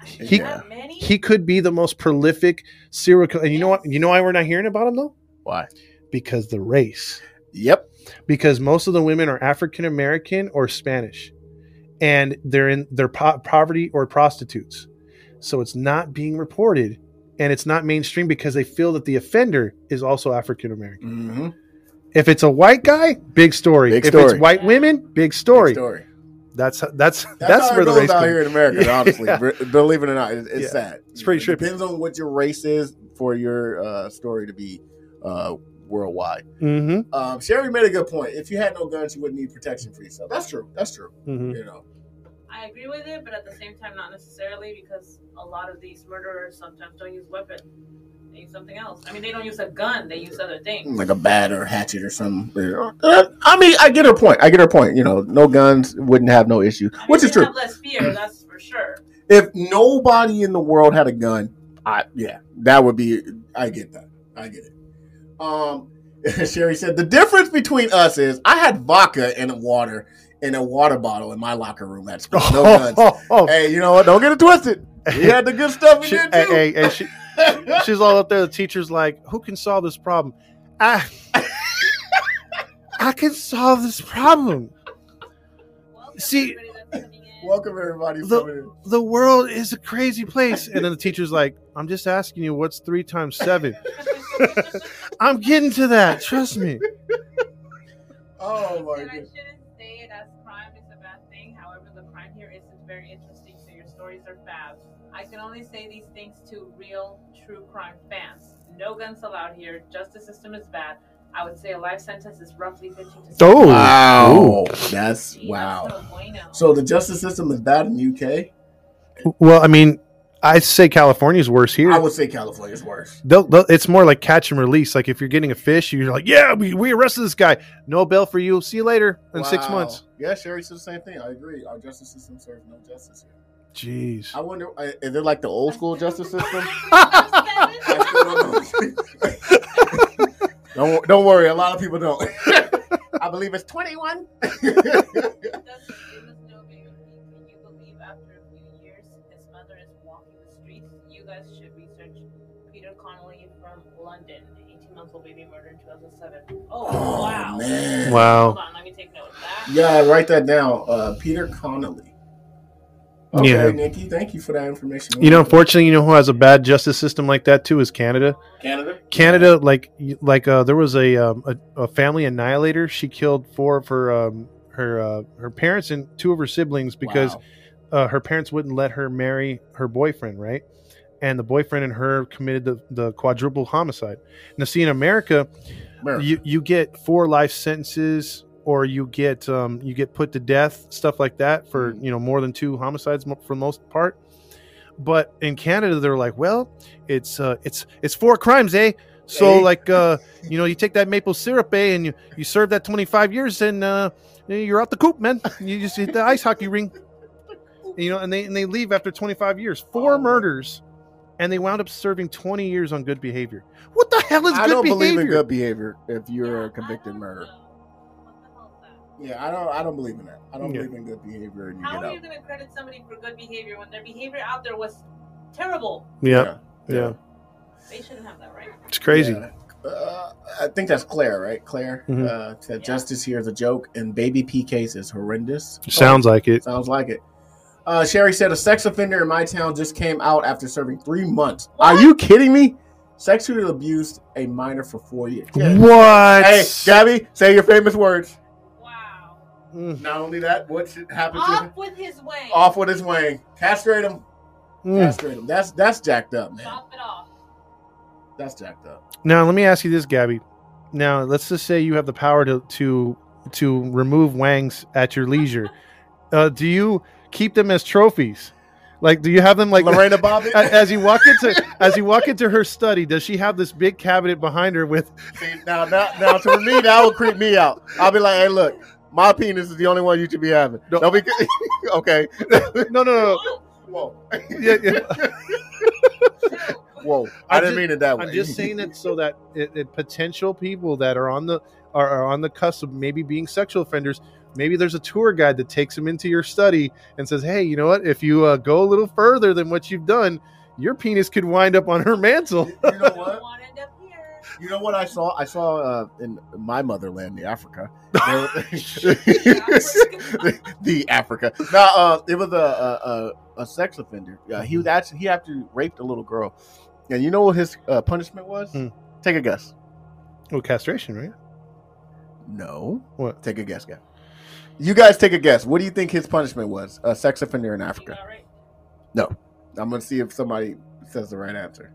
He Yeah. He could be the most prolific serial killer. And you know what? You know why we're not hearing about him though? Why? Because the race. Yep. Because most of the women are African American or Spanish, and they're in they're po- poverty or prostitutes. So it's not being reported, and it's not mainstream because they feel that the offender is also African American. Mm-hmm. If it's a white guy, big story. Big if it's white women, big story. Story. That's that's that's, That's, how where it the race out here in America. *laughs* Yeah. Honestly, Be- believe it or not, it, it's Yeah. sad. It's pretty It trippy. depends on what your race is for your uh, story to be uh, worldwide. Mm-hmm, Um, Sherry made a good point. If you had no guns, you wouldn't need protection for yourself. That's true. That's true. mm-hmm. You know. I agree with it, but at the same time, not necessarily because a lot of these murderers sometimes don't use weapons. They use something else. I mean, they don't use a gun. They use other things. like a bat or a hatchet or something. Uh, I mean, I get her point. I get her point. You know, no guns wouldn't have no issue, I mean, which is true. Have less fear, *clears throat* that's for sure. If nobody in the world had a gun, I yeah, that would be. I get that. I get it. Um, *laughs* Sherry said the difference between us is I had vodka and water in a water bottle in my locker room at school. No *laughs* guns. Oh, oh, Hey, you know what? Don't get it twisted. You had the good stuff in She- there too. hey, hey, she, *laughs* she's all up there. The teacher's like, "Who can solve this problem?" I, I can solve this problem. Welcome, See- everybody that's tuning in. Welcome everybody. The- in. The world is a crazy place. And then the teacher's like, "I'm just asking you, what's three times seven? *laughs* I'm getting to that. Trust me." Oh my and I shouldn't say it as crime is a bad thing. However, the crime here isn't very interesting, so your stories are bad. I can only say these things to real, true crime fans. No guns allowed here. Justice system is bad. I would say a life sentence is roughly 15 to Oh, Wow, Ooh. that's wow. that's no bueno. So the justice system is bad in the UK. Well, I mean, I'd say California's worse here. I would say California's worse. They'll, they'll, it's more like catch and release. Like if you're getting a fish, you're like, "Yeah, we, we arrested this guy. No bail for you. See you later in six months." Yeah, Sherry said the same thing. I agree. Our justice system serves no justice here. Jeez. I wonder, is it like the old school justice system? *laughs* *laughs* *laughs* That's I still don't don't don't worry, a lot of people don't. *laughs* I believe it's twenty one. Doesn't give us no you believe after a few years his mother is walking the streets? You guys should research Peter Connelly from London, 18 month old baby murder in 2007. Oh, Oh wow. man. Hold Wow. on, let me take note of that. Yeah, write that down. Uh, Peter Connelly. Okay, Yeah. Nikki, thank you for that information. You know, unfortunately, you know who has a bad justice system like that too is Canada. Canada. Canada, like like uh, there was a, um, a a family annihilator. She killed four of her um, her uh, her parents and two of her siblings because Wow. uh, her parents wouldn't let her marry her boyfriend, right? And the boyfriend and her committed the, the quadruple homicide. Now, see, in America, America. you you get four life sentences, or you get um, you get put to death, stuff like that, for Mm. you know more than two homicides for the most part. But in Canada, they're like, well, it's uh, it's it's four crimes, eh? So Eh? like uh, *laughs* you know, you take that maple syrup, eh, and you you serve that twenty five years, and uh, you're out the coop, man. You just hit the *laughs* ice hockey ring, you know, and they and they leave after twenty five years, four Oh. murders, and they wound up serving twenty years on good behavior. What the hell is I good don't behavior? believe in good behavior if you're a convicted I murderer. Yeah, I don't. I don't believe in that. I don't Yeah. believe in good behavior and you How get are out. you going to credit somebody for good behavior when their behavior out there was terrible? yeah, yeah, They shouldn't have that right. it's crazy. Yeah. Uh, I think that's Claire, right? Claire Mhm. uh, said Yeah. justice here is a joke, and baby P case is horrendous. Sounds like it. Sounds like it. Uh, Sherry said a sex offender in my town just came out after serving three months. Are you kidding me? Sexually abused a minor for four years. Yeah. What? Hey, Gabby, say your famous words. Wow. Mm, Not only that, what should happen to him? Off with his way. Off with his wang. Castrate him. mm. Castrate him. That's that's jacked up, man. Chop it off. That's jacked up. Now, let me ask you this, Gabby. Now, let's just say you have the power to to to remove wangs at your leisure. *laughs* Uh, do you keep them as trophies? Like, do you have them like Lorena *laughs* Bobbitt. As you walk into as you walk into her study? Does she have this big cabinet behind her with? See, now, now, now, to me, that would creep me out. I'll be like, hey, look, my penis is the only one you should be having. No. No, be, *laughs* okay. No, no, no. Whoa. Yeah, yeah. Whoa. I I'm didn't just- mean it that way. I'm just saying that so that it, it potential people that are on the are, are on the cusp of maybe being sexual offenders. Maybe there's a tour guide that takes them into your study and says, "Hey, you know what? If you uh, go a little further than what you've done, your penis could wind up on her mantle." You know what? *laughs* You know what I saw? I saw uh, in my motherland, the Africa. *laughs* the Africa. Now, uh, it was a, a, a, a sex offender. Uh, he was actually he actually raped a little girl, and you know what his uh, punishment was? Hmm. Take a guess. well, castration, right? No. What? Take a guess, guy. You guys take a guess. What do you think his punishment was? A sex offender in Africa. No. I'm gonna see if somebody says the right answer.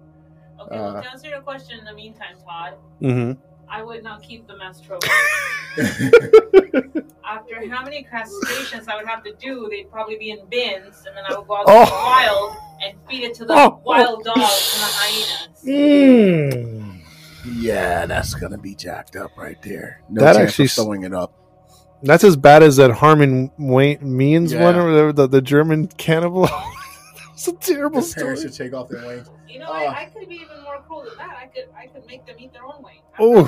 Okay, well, Uh, to answer your question in the meantime, Todd, Mm-hmm. I would not keep the as trophies. *laughs* After how many castrations I would have to do, they'd probably be in bins, and then I would go out to Oh. the wild and feed it to the Oh. wild dogs and the hyenas. Mm. yeah, that's gonna be jacked up right there. No That chance actually of s- throwing it up. That's as bad as that Harmon Wayne Means Yeah. one or whatever, the, the German cannibal. *laughs* It's a terrible His parents story. should take off their wings. You know, Oh. I, I could be even more cruel than that. I could, I could make them eat their own wing. Oh.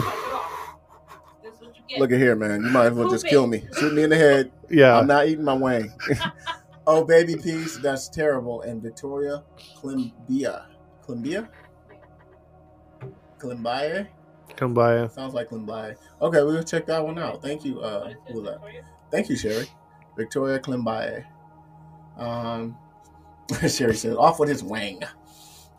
This is what you get. Look at here, man. You might as well just Poop kill me. Shoot me in the head. Yeah. I'm not eating my wing. *laughs* oh, baby piece. That's terrible. And Victoria Climbié. Klimbia? Klimbaye? Come by. Sounds like Klimbaye. Okay, we'll check that one out. Thank you. Uh, What is who was that? Thank you, Sherry. Victoria Climbié. Um, *laughs* Sherry said, off with his wang.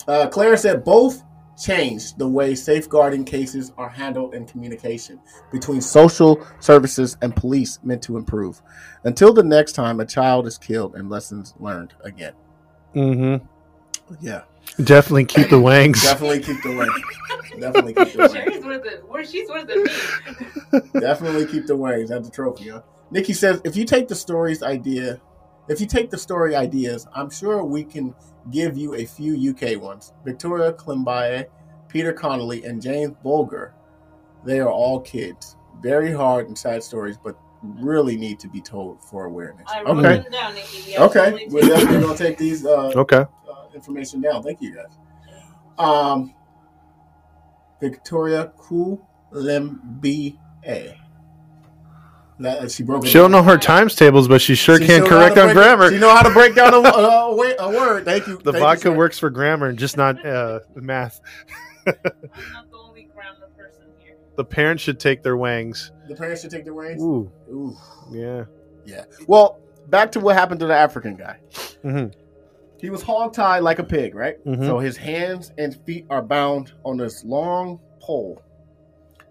Uh, Claire said, both changed the way safeguarding cases are handled in communication between social services and police meant to improve. Until the next time a child is killed and lessons learned again. Mm-hmm. Yeah, Definitely keep the wangs. definitely keep the wing. Definitely keep the wing. *laughs* Sherry's worth it. Where she's worth it. Definitely keep the wings. That's the trophy, huh? Nikki says, if you take the story's idea, if you take the story ideas, I'm sure we can give you a few UK ones. Victoria Climbié, Peter Connelly, and James Bulger. They are all kids. Very hard and sad stories, but really need to be told for awareness. I Okay. down, Okay. We're definitely going to take these uh, *laughs* Okay. uh, information down. Thank you, guys. Um, Victoria Kulemba. That she broke it. She don't know her times tables, but she sure She can still know how correct on break it- grammar. She know how to break down a, *laughs* a, a, a word. Thank you. The Thank vodka sir. works for grammar, and just not *laughs* uh, math. I'm not the only grammar person here. The parents should take their wangs. The parents should take their reins. Ooh, Ooh. yeah. Yeah. Well, back to what happened to the African guy. Mhm. He was hog tied like a pig, right? Mhm. So his hands and feet are bound on this long pole.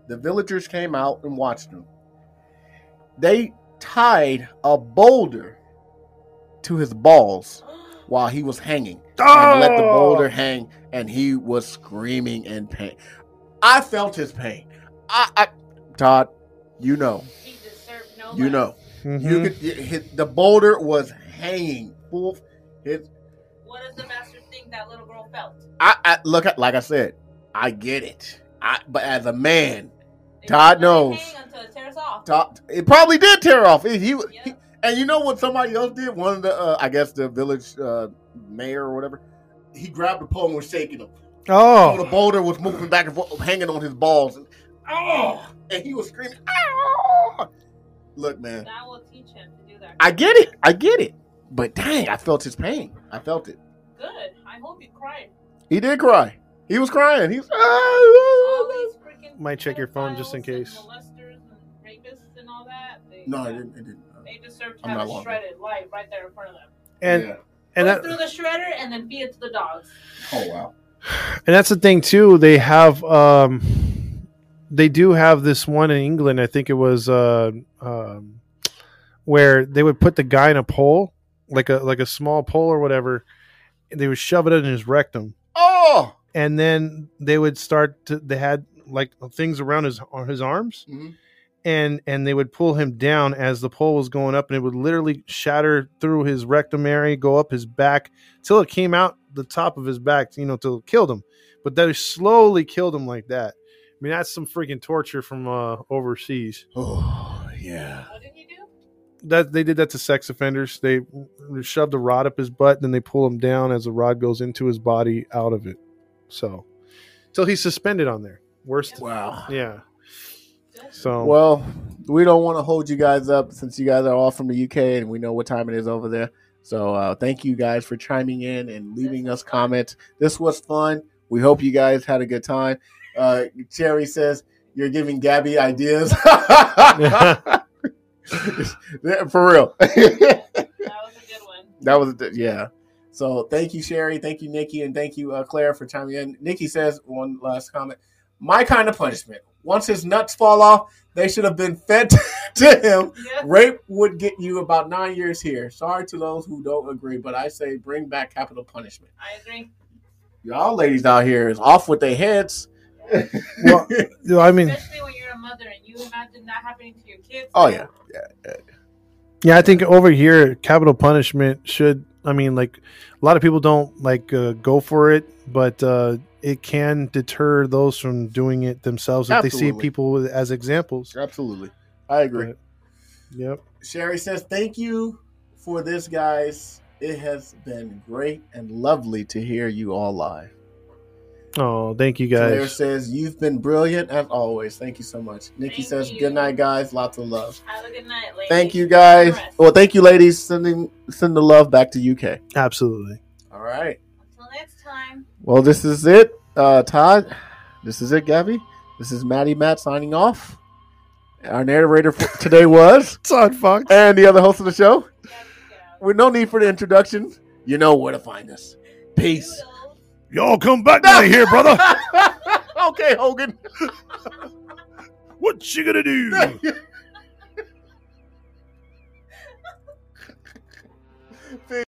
The villagers came out and watched him. They tied a boulder to his balls while he was hanging and let the boulder hang, and he was screaming in pain. I felt his pain. I, I Todd, you know, He no you less. know. Mhm. You could it, hit, the boulder was hanging full. It, What does the bastard think that little girl felt? I, I look at like I said, I get it. I but as a man, They Todd just let it knows. Until it tears off. Todd- it probably did tear off. He, he, Yeah. he- and you know what somebody else did? One of the uh, I guess the village uh, mayor or whatever. He grabbed the pole and was shaking him. So the Oh, boulder was moving back and forth, hanging on his balls. And, oh, and he was screaming. Oh. Look, man, That will teach him to do that. I get it. I get it. But dang, I felt his pain. I felt it. Good. I hope you cried. He did cry. He was crying. He's All ah. These freaking Might check your phone just in pedophiles and case. molesters and rapists and all that. They, No, it didn't. It didn't. They deserve to I'm have not a long. shredded life right there in front of them. and Yeah. and Go that, through the shredder and then feed it to the dogs. Oh wow. and that's the thing too. They have um, they do have this one in England. I think it was uh, um, where they would put the guy in a pole, like a like a small pole or whatever. And they would shove it in his rectum, Oh. and then they would start to. They had like things around his on his arms, Mhm. and and they would pull him down as the pole was going up, and it would literally shatter through his rectum area, go up his back till it came out the top of his back, you know, till it killed him. But they slowly killed him like that. I mean, that's some freaking torture from uh, overseas. *sighs* Oh yeah. What did he do? That they did that to sex offenders. They shoved a rod up his butt, then they pull him down as the rod goes into his body out of it. So, till he's suspended on there. Worst. Wow. Yeah. So Well, we don't want to hold you guys up since you guys are all from the UK and we know what time it is over there. So uh, thank you guys for chiming in and leaving us comments. This was fun. We hope you guys had a good time. Uh, Cherry says you're giving Gabby ideas. *laughs* for real. *laughs* That was a good one. That was a, yeah. So thank you, Sherry. Thank you, Nikki, and thank you, uh, Claire, for chiming in. Nikki says one last comment. My kind of punishment. Once his nuts fall off, they should have been fed *laughs* to him. Yep. Rape would get you about nine years here. Sorry to those who don't agree, but I say bring back capital punishment. I agree. Y'all ladies out here is off with their heads. *laughs* well, you know, I mean, Especially when you're a mother and you imagine that happening to your kids. oh yeah, yeah, I think over here, capital punishment should. I mean, like a lot of people don't like uh, go for it, but uh, it can deter those from doing it themselves if they see people as examples. absolutely. I agree. But- Yep. Sherry says, Thank you for this, guys. It has been great and lovely to hear you all live. Oh, thank you Claire guys. says, You've been brilliant as always. Thank you so much. Nikki Thank says, you. Good night, guys. Lots of love. Have a good night, ladies. Thank you, guys. Well, thank you, ladies. Sending send the love back to UK. Absolutely. All right. Until next time. Well, this is it, uh, Todd. This is it, Gabby. This is Maddie Matt signing off. Our narrator for today was, *laughs* Todd Fox. and the other host of the show. With no need for the introduction, you know where to find us. Peace. Y'all come back down here, brother. *laughs* okay, Hogan. *laughs* What you gonna do?